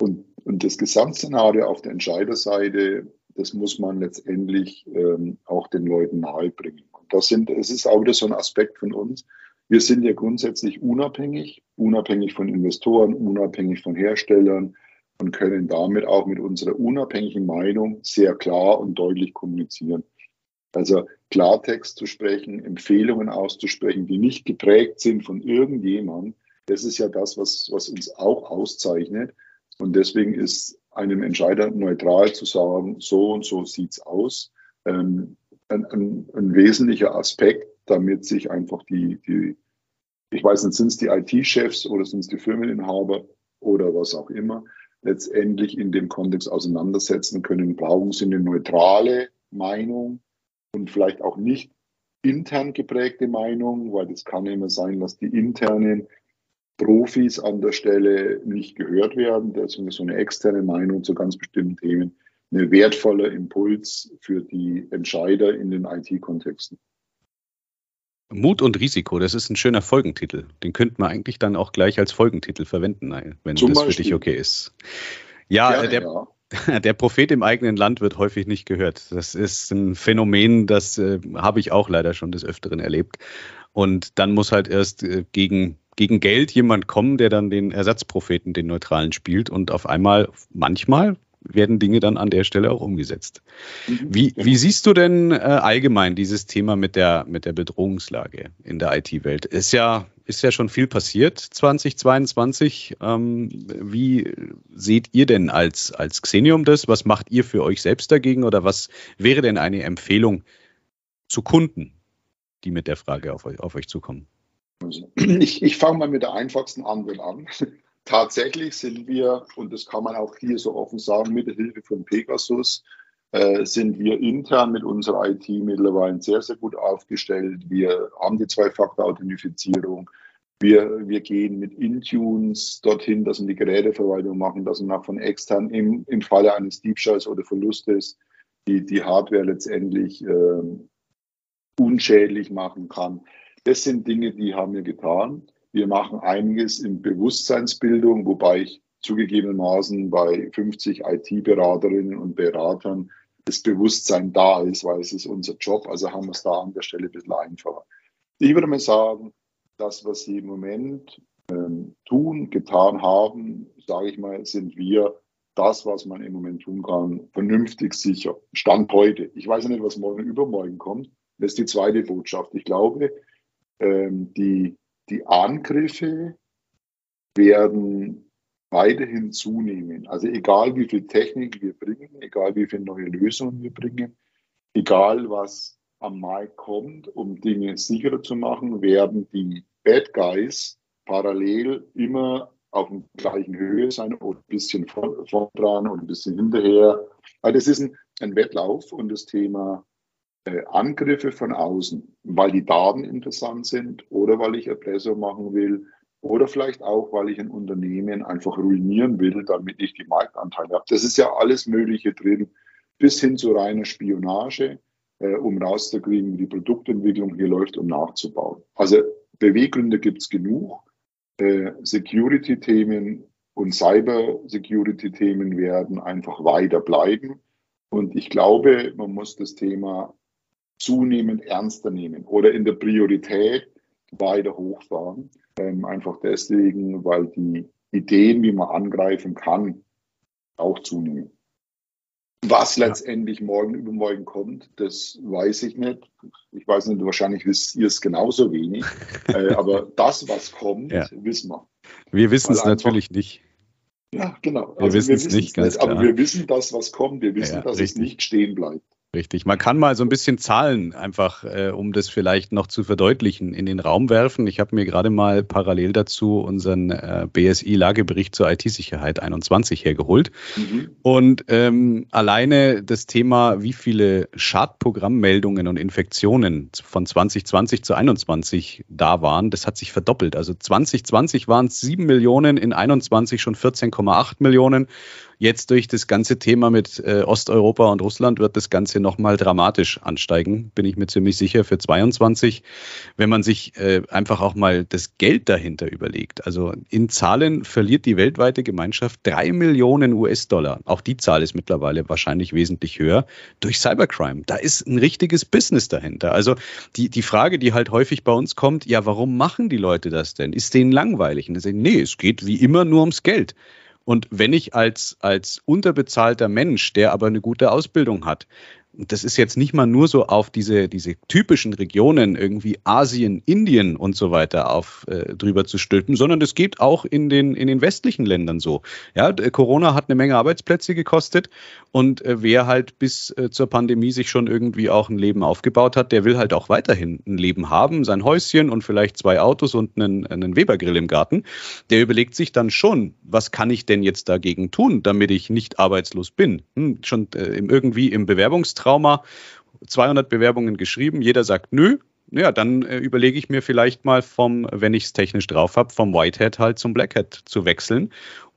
Speaker 3: und, und das Gesamtszenario auf der Entscheiderseite, das muss man letztendlich ähm, auch den Leuten nahebringen. Und das sind, es ist auch wieder so ein Aspekt von uns, wir sind ja grundsätzlich unabhängig, unabhängig von Investoren, unabhängig von Herstellern und können damit auch mit unserer unabhängigen Meinung sehr klar und deutlich kommunizieren. Also Klartext zu sprechen, Empfehlungen auszusprechen, die nicht geprägt sind von irgendjemandem, das ist ja das, was, was uns auch auszeichnet. Und deswegen ist einem Entscheider neutral zu sagen, so und so sieht's aus, ähm, ein, ein, ein wesentlicher Aspekt, damit sich einfach die, die ich weiß nicht, sind es die IT-Chefs oder sind es die Firmeninhaber oder was auch immer, letztendlich in dem Kontext auseinandersetzen können. Brauchen sie eine neutrale Meinung und vielleicht auch nicht intern geprägte Meinung, weil es kann immer sein, dass die internen Profis an der Stelle nicht gehört werden. Deswegen ist so eine externe Meinung zu ganz bestimmten Themen eine wertvolle Impuls für die Entscheider in den IT-Kontexten.
Speaker 2: Mut und Risiko, das ist ein schöner Folgentitel. Den könnte man eigentlich dann auch gleich als Folgentitel verwenden, wenn Zum das Beispiel. für dich okay ist. Ja, Gerne, der, ja. der Prophet im eigenen Land wird häufig nicht gehört. Das ist ein Phänomen, das äh, habe ich auch leider schon des Öfteren erlebt. Und dann muss halt erst äh, gegen, gegen Geld jemand kommen, der dann den Ersatzpropheten, den Neutralen spielt und auf einmal manchmal werden Dinge dann an der Stelle auch umgesetzt. Mhm, wie, wie siehst du denn äh, allgemein dieses Thema mit der, mit der Bedrohungslage in der IT-Welt? Ist ja, ist ja schon viel passiert 2022. Ähm, wie seht ihr denn als, als Xenium das? Was macht ihr für euch selbst dagegen oder was wäre denn eine Empfehlung zu Kunden, die mit der Frage auf euch, auf euch zukommen?
Speaker 3: Ich, ich fange mal mit der einfachsten Antwort an tatsächlich sind wir, und das kann man auch hier so offen sagen, mit der Hilfe von Pegasus, äh, sind wir intern mit unserer IT mittlerweile sehr, sehr gut aufgestellt. Wir haben die Zwei-Faktor-Authentifizierung. Wir, wir gehen mit Intunes dorthin, dass wir die Geräteverwaltung machen, dass wir auch von extern im, im Falle eines Diebstahls oder Verlustes die, die Hardware letztendlich äh, unschädlich machen kann. Das sind Dinge, die haben wir getan. Wir machen einiges in Bewusstseinsbildung, wobei ich zugegebenermaßen bei 50 IT-Beraterinnen und Beratern das Bewusstsein da ist, weil es ist unser Job. Also haben wir es da an der Stelle ein bisschen einfacher. Ich würde mal sagen, das, was Sie im Moment ähm, tun, getan haben, sage ich mal, sind wir das, was man im Moment tun kann, vernünftig sicher. Stand heute. Ich weiß nicht, was morgen übermorgen kommt. Das ist die zweite Botschaft. Ich glaube, ähm, die die Angriffe werden weiterhin zunehmen. Also egal wie viel Technik wir bringen, egal wie viele neue Lösungen wir bringen, egal was am Markt kommt, um Dinge sicherer zu machen, werden die Bad Guys parallel immer auf der gleichen Höhe sein oder ein bisschen vor, dran und ein bisschen hinterher. Also das ist ein, ein Wettlauf und das Thema Angriffe von außen, weil die Daten interessant sind oder weil ich Erpressung machen will oder vielleicht auch, weil ich ein Unternehmen einfach ruinieren will, damit ich die Marktanteile habe. Das ist ja alles Mögliche drin, bis hin zu reiner Spionage, äh, um rauszukriegen, wie die Produktentwicklung hier läuft, um nachzubauen. Also Beweggründe gibt es genug. Äh, Security-Themen und Cyber-Security-Themen werden einfach weiter bleiben. Und ich glaube, man muss das Thema zunehmend ernster nehmen oder in der Priorität weiter hochfahren. Ähm, einfach deswegen, weil die Ideen, wie man angreifen kann, auch zunehmen. Was ja. letztendlich morgen übermorgen kommt, das weiß ich nicht. Ich weiß nicht, wahrscheinlich wisst ihr es genauso wenig. äh, aber das, was kommt, ja. wissen wir.
Speaker 2: Wir wissen es natürlich nicht.
Speaker 3: Ja, genau.
Speaker 2: Wir also wissen es nicht ganz nicht, klar.
Speaker 3: Aber wir wissen das, was kommt. Wir wissen, ja, dass richtig. es nicht stehen bleibt.
Speaker 2: Richtig. Man kann mal so ein bisschen Zahlen einfach, äh, um das vielleicht noch zu verdeutlichen, in den Raum werfen. Ich habe mir gerade mal parallel dazu unseren äh, BSI-Lagebericht zur IT-Sicherheit 21 hergeholt. Mhm. Und ähm, alleine das Thema, wie viele Schadprogrammmeldungen und Infektionen von 2020 zu 21 da waren, das hat sich verdoppelt. Also 2020 waren es 7 Millionen, in 21 schon 14,8 Millionen. Jetzt durch das ganze Thema mit äh, Osteuropa und Russland wird das Ganze nochmal dramatisch ansteigen, bin ich mir ziemlich sicher, für 22. Wenn man sich äh, einfach auch mal das Geld dahinter überlegt. Also in Zahlen verliert die weltweite Gemeinschaft drei Millionen US-Dollar. Auch die Zahl ist mittlerweile wahrscheinlich wesentlich höher durch Cybercrime. Da ist ein richtiges Business dahinter. Also die, die Frage, die halt häufig bei uns kommt, ja, warum machen die Leute das denn? Ist denen langweilig? Und dann sagen, nee, es geht wie immer nur ums Geld. Und wenn ich als, als unterbezahlter Mensch, der aber eine gute Ausbildung hat, das ist jetzt nicht mal nur so auf diese, diese typischen Regionen, irgendwie Asien, Indien und so weiter auf äh, drüber zu stülpen, sondern das geht auch in den, in den westlichen Ländern so. Ja, Corona hat eine Menge Arbeitsplätze gekostet und äh, wer halt bis äh, zur Pandemie sich schon irgendwie auch ein Leben aufgebaut hat, der will halt auch weiterhin ein Leben haben, sein Häuschen und vielleicht zwei Autos und einen, einen Webergrill im Garten. Der überlegt sich dann schon, was kann ich denn jetzt dagegen tun, damit ich nicht arbeitslos bin? Hm, schon äh, irgendwie im Bewerbungstraining Trauma, 200 Bewerbungen geschrieben, jeder sagt nö. Ja, dann äh, überlege ich mir vielleicht mal vom, wenn ich es technisch drauf habe, vom Whitehead halt zum Blackhead zu wechseln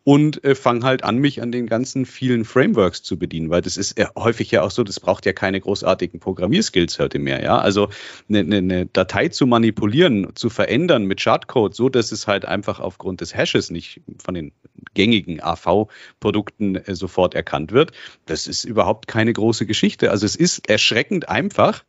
Speaker 2: und äh, fange halt an, mich an den ganzen vielen Frameworks zu bedienen, weil das ist ja häufig ja auch so, das braucht ja keine großartigen Programmierskills heute mehr, ja. Also eine, eine, eine Datei zu manipulieren, zu verändern mit Schadcode, so dass es halt einfach aufgrund des Hashes nicht von den gängigen AV-Produkten äh, sofort erkannt wird, das ist überhaupt keine große Geschichte. Also es ist erschreckend einfach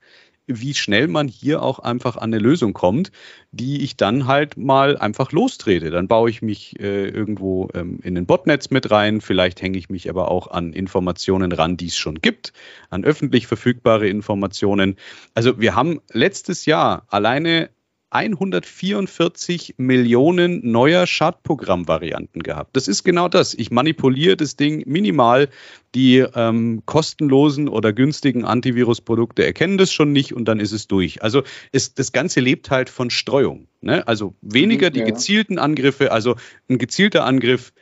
Speaker 2: wie schnell man hier auch einfach an eine Lösung kommt, die ich dann halt mal einfach lostrete. Dann baue ich mich äh, irgendwo ähm, in ein Botnetz mit rein, vielleicht hänge ich mich aber auch an Informationen ran, die es schon gibt, an öffentlich verfügbare Informationen. Also wir haben letztes Jahr alleine 144 Millionen neuer Schadprogrammvarianten gehabt. Das ist genau das. Ich manipuliere das Ding minimal. Die ähm, kostenlosen oder günstigen Antivirusprodukte erkennen das schon nicht und dann ist es durch. Also ist, das Ganze lebt halt von Streuung. Ne? Also weniger die gezielten Angriffe, also ein gezielter Angriff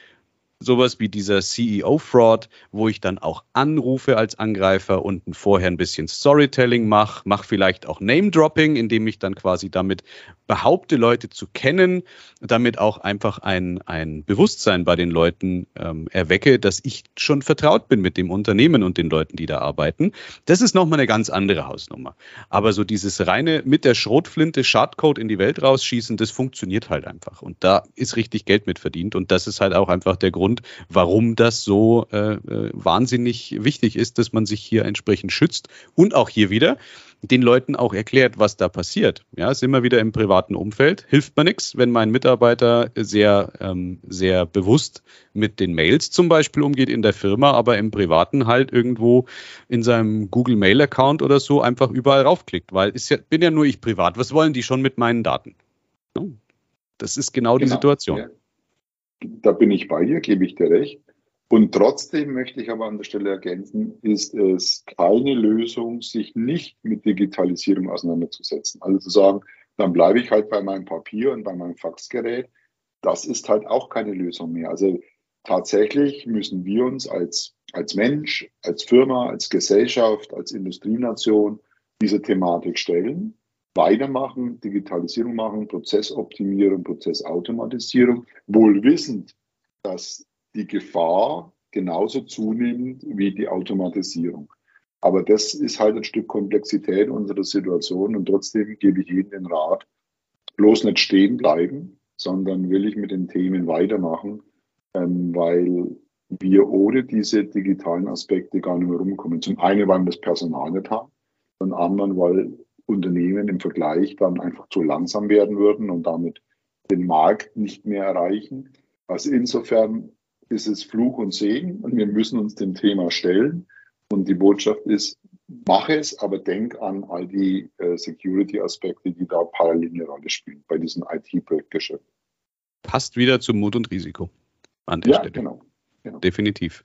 Speaker 2: sowas wie dieser CEO-Fraud, wo ich dann auch anrufe als Angreifer und vorher ein bisschen Storytelling mache, mache vielleicht auch Name-Dropping, indem ich dann quasi damit behaupte, Leute zu kennen, damit auch einfach ein, ein Bewusstsein bei den Leuten ähm, erwecke, dass ich schon vertraut bin mit dem Unternehmen und den Leuten, die da arbeiten. Das ist nochmal eine ganz andere Hausnummer. Aber so dieses reine mit der Schrotflinte Schadcode in die Welt rausschießen, das funktioniert halt einfach. Und da ist richtig Geld mit verdient. Und das ist halt auch einfach der Grund, warum das so äh, äh, wahnsinnig wichtig ist, dass man sich hier entsprechend schützt und auch hier wieder den Leuten auch erklärt, was da passiert. Ja, ist immer wieder im privaten Umfeld. Hilft mir nichts, wenn mein Mitarbeiter sehr, ähm, sehr bewusst mit den Mails zum Beispiel umgeht in der Firma, aber im Privaten halt irgendwo in seinem Google Mail Account oder so einfach überall raufklickt, weil ist ja, bin ja nur ich privat. Was wollen die schon mit meinen Daten? Das ist genau, genau. die Situation. Ja.
Speaker 3: Da bin ich bei dir, gebe ich dir recht. Und trotzdem möchte ich aber an der Stelle ergänzen, ist es keine Lösung, sich nicht mit Digitalisierung auseinanderzusetzen. Also zu sagen, dann bleibe ich halt bei meinem Papier und bei meinem Faxgerät. Das ist halt auch keine Lösung mehr. Also tatsächlich müssen wir uns als, als Mensch, als Firma, als Gesellschaft, als Industrienation diese Thematik stellen weitermachen, Digitalisierung machen, Prozessoptimierung, Prozessautomatisierung, wohl wissend, dass die Gefahr genauso zunimmt wie die Automatisierung. Aber das ist halt ein Stück Komplexität unserer Situation und trotzdem gebe ich Ihnen den Rat, bloß nicht stehen bleiben, sondern will ich mit den Themen weitermachen, ähm, weil wir ohne diese digitalen Aspekte gar nicht mehr rumkommen. Zum einen, weil wir das Personal nicht haben, zum anderen, weil Unternehmen im Vergleich dann einfach zu langsam werden würden und damit den Markt nicht mehr erreichen. Also insofern ist es Fluch und Segen und wir müssen uns dem Thema stellen. Und die Botschaft ist, mach es, aber denk an all die äh, Security-Aspekte, die da parallel eine Rolle spielen bei diesem IT-Projektgeschäft.
Speaker 2: Passt wieder zu Mut und Risiko an der ja, Stelle. Genau. Genau. definitiv.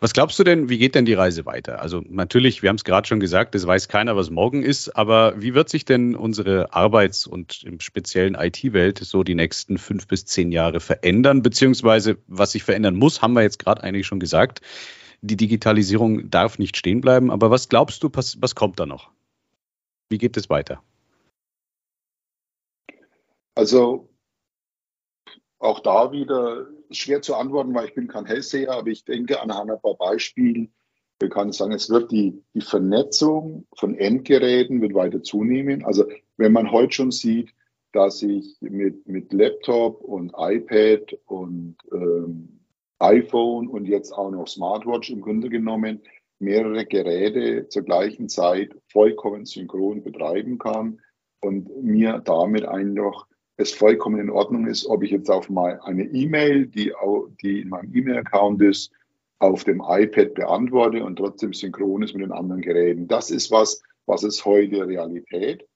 Speaker 2: Was glaubst du denn, wie geht denn die Reise weiter? Also natürlich, wir haben es gerade schon gesagt, es weiß keiner, was morgen ist, aber wie wird sich denn unsere Arbeits- und im speziellen IT-Welt so die nächsten fünf bis zehn Jahre verändern? Beziehungsweise, was sich verändern muss, haben wir jetzt gerade eigentlich schon gesagt. Die Digitalisierung darf nicht stehen bleiben, aber was glaubst du, was, was kommt da noch? Wie geht es weiter?
Speaker 3: Also auch da wieder schwer zu antworten, weil ich bin kein Hellseher, aber ich denke anhand ein paar Beispielen, wir können sagen, es wird die, die Vernetzung von Endgeräten wird weiter zunehmen. Also wenn man heute schon sieht, dass ich mit, mit Laptop und iPad und ähm, iPhone und jetzt auch noch Smartwatch im Grunde genommen mehrere Geräte zur gleichen Zeit vollkommen synchron betreiben kann und mir damit einfach es vollkommen in Ordnung ist, ob ich jetzt auf mal eine E-Mail, die, die in meinem E-Mail-Account ist, auf dem iPad beantworte und trotzdem synchron ist mit den anderen Geräten. Das ist was, was ist heute Realität.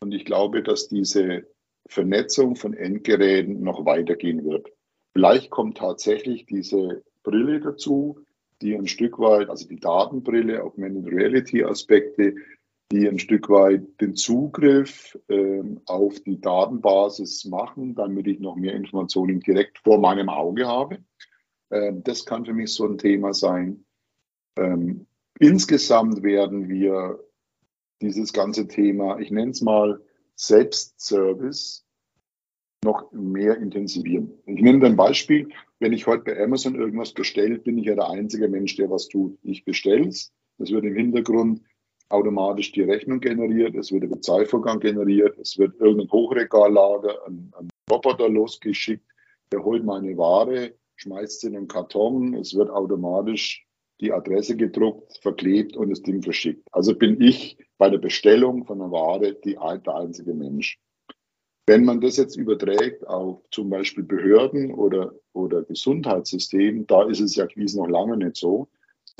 Speaker 3: Und ich glaube, dass diese Vernetzung von Endgeräten noch weitergehen wird. Vielleicht kommt tatsächlich diese Brille dazu, die ein Stück weit, also die Datenbrille, Augmented Reality Aspekte, die ein Stück weit den Zugriff äh, auf die Datenbasis machen, damit ich noch mehr Informationen direkt vor meinem Auge habe. Äh, das kann für mich so ein Thema sein. Ähm, insgesamt werden wir dieses ganze Thema, ich nenne es mal Selbstservice, noch mehr intensivieren. Ich nenne ein Beispiel. Wenn ich heute bei Amazon irgendwas bestelle, bin ich ja der einzige Mensch, der was tut. Ich bestelle es. Das wird im Hintergrund automatisch die Rechnung generiert, es wird der Bezahlvorgang generiert, es wird irgendein Hochregallager an, an Roboter losgeschickt, der holt meine Ware, schmeißt sie in einen Karton, es wird automatisch die Adresse gedruckt, verklebt und das Ding verschickt. Also bin ich bei der Bestellung von einer Ware die, der einzige Mensch. Wenn man das jetzt überträgt auf zum Beispiel Behörden oder, oder Gesundheitssystem, da ist es ja gewiss noch lange nicht so.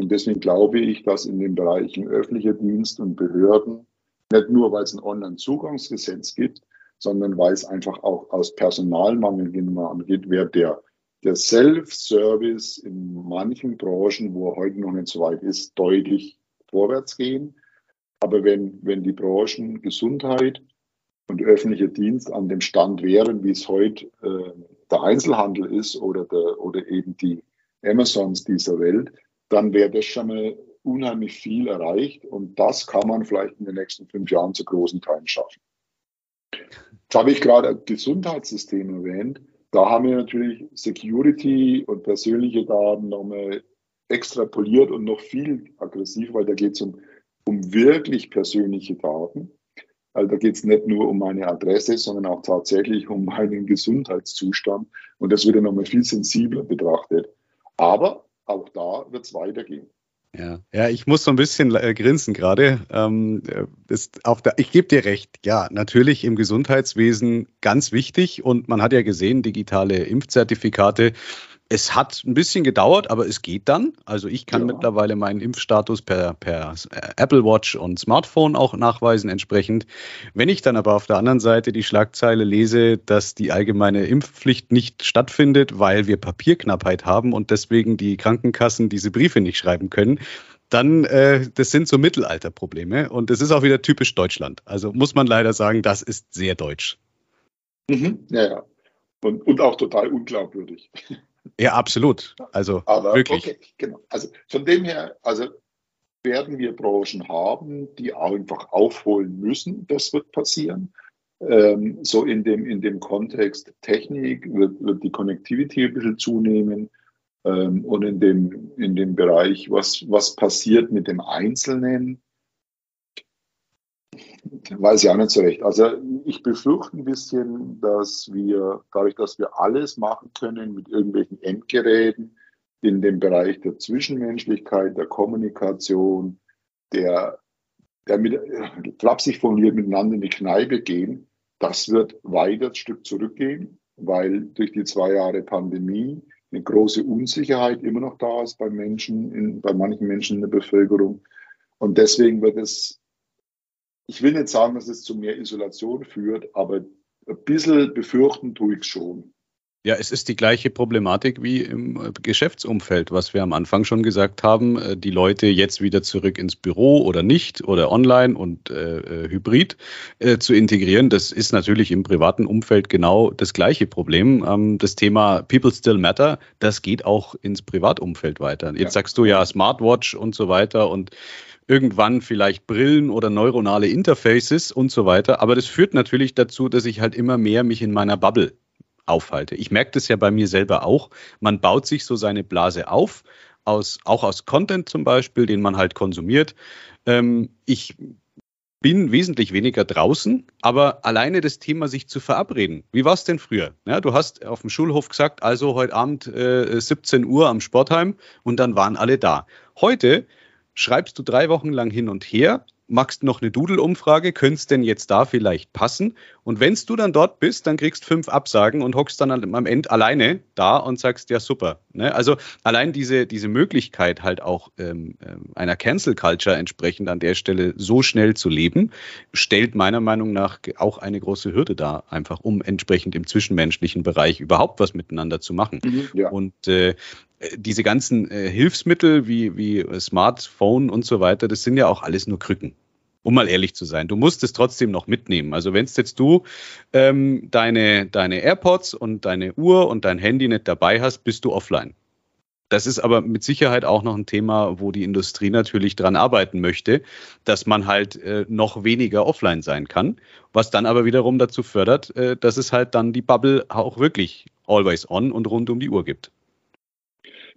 Speaker 3: Und deswegen glaube ich, dass in den Bereichen öffentlicher Dienst und Behörden, nicht nur weil es ein Online-Zugangsgesetz gibt, sondern weil es einfach auch aus Personalmangel angeht, wird der, der Self-Service in manchen Branchen, wo er heute noch nicht so weit ist, deutlich vorwärts gehen. Aber wenn, wenn die Branchen Gesundheit und öffentlicher Dienst an dem Stand wären, wie es heute äh, der Einzelhandel ist oder, der, oder eben die Amazons dieser Welt, dann wäre das schon mal unheimlich viel erreicht und das kann man vielleicht in den nächsten fünf Jahren zu großen Teilen schaffen. Jetzt habe ich gerade Gesundheitssystem erwähnt. Da haben wir natürlich Security und persönliche Daten nochmal extrapoliert und noch viel aggressiver, weil da geht es um, um wirklich persönliche Daten. Also da geht es nicht nur um meine Adresse, sondern auch tatsächlich um meinen Gesundheitszustand. Und das wird ja nochmal viel sensibler betrachtet. Aber auch da wird es weitergehen.
Speaker 2: Ja, ja, ich muss so ein bisschen äh, grinsen gerade. Ähm, ich gebe dir recht. Ja, natürlich im Gesundheitswesen ganz wichtig und man hat ja gesehen, digitale Impfzertifikate es hat ein bisschen gedauert, aber es geht dann. Also ich kann ja. mittlerweile meinen Impfstatus per, per Apple Watch und Smartphone auch nachweisen entsprechend. Wenn ich dann aber auf der anderen Seite die Schlagzeile lese, dass die allgemeine Impfpflicht nicht stattfindet, weil wir Papierknappheit haben und deswegen die Krankenkassen diese Briefe nicht schreiben können, dann äh, das sind so Mittelalterprobleme und das ist auch wieder typisch Deutschland. Also muss man leider sagen, das ist sehr deutsch.
Speaker 3: Mhm. Ja, ja. Und, und auch total unglaubwürdig.
Speaker 2: Ja, absolut. Also Aber, wirklich. Okay,
Speaker 3: genau. Also von dem her, also werden wir Branchen haben, die einfach aufholen müssen. Das wird passieren. Ähm, so in dem, in dem Kontext Technik wird, wird die Connectivity ein bisschen zunehmen. Ähm, und in dem, in dem Bereich, was, was passiert mit dem Einzelnen, Weiß ich auch nicht so recht. Also ich befürchte ein bisschen, dass wir, dadurch, dass wir alles machen können mit irgendwelchen Endgeräten in dem Bereich der Zwischenmenschlichkeit, der Kommunikation, der, der mit, flapsig formuliert miteinander in die Kneipe gehen, das wird weiter ein Stück zurückgehen, weil durch die zwei Jahre Pandemie eine große Unsicherheit immer noch da ist bei Menschen, in, bei manchen Menschen in der Bevölkerung. Und deswegen wird es ich will nicht sagen, dass es zu mehr Isolation führt, aber ein bisschen befürchten tue ich es schon.
Speaker 2: Ja, es ist die gleiche Problematik wie im äh, Geschäftsumfeld, was wir am Anfang schon gesagt haben. Äh, die Leute jetzt wieder zurück ins Büro oder nicht oder online und äh, äh, hybrid äh, zu integrieren. Das ist natürlich im privaten Umfeld genau das gleiche Problem. Ähm, das Thema People Still Matter, das geht auch ins Privatumfeld weiter. Jetzt ja. sagst du ja Smartwatch und so weiter und irgendwann vielleicht Brillen oder neuronale Interfaces und so weiter. Aber das führt natürlich dazu, dass ich halt immer mehr mich in meiner Bubble aufhalte. Ich merke das ja bei mir selber auch. Man baut sich so seine Blase auf, aus, auch aus Content zum Beispiel, den man halt konsumiert. Ähm, ich bin wesentlich weniger draußen, aber alleine das Thema, sich zu verabreden. Wie war es denn früher? Ja, du hast auf dem Schulhof gesagt, also heute Abend äh, 17 Uhr am Sportheim und dann waren alle da. Heute schreibst du drei Wochen lang hin und her, machst noch eine Doodle-Umfrage, könnte denn jetzt da vielleicht passen? Und wenn du dann dort bist, dann kriegst fünf Absagen und hockst dann am Ende alleine da und sagst, ja super. Ne? Also allein diese, diese Möglichkeit halt auch ähm, ähm, einer Cancel Culture entsprechend an der Stelle so schnell zu leben, stellt meiner Meinung nach auch eine große Hürde dar, einfach um entsprechend im zwischenmenschlichen Bereich überhaupt was miteinander zu machen. Mhm, ja. Und äh, diese ganzen äh, Hilfsmittel wie, wie Smartphone und so weiter, das sind ja auch alles nur Krücken. Um mal ehrlich zu sein, du musst es trotzdem noch mitnehmen. Also wenn jetzt du ähm, deine, deine AirPods und deine Uhr und dein Handy nicht dabei hast, bist du offline. Das ist aber mit Sicherheit auch noch ein Thema, wo die Industrie natürlich dran arbeiten möchte, dass man halt äh, noch weniger offline sein kann, was dann aber wiederum dazu fördert, äh, dass es halt dann die Bubble auch wirklich always on und rund um die Uhr gibt.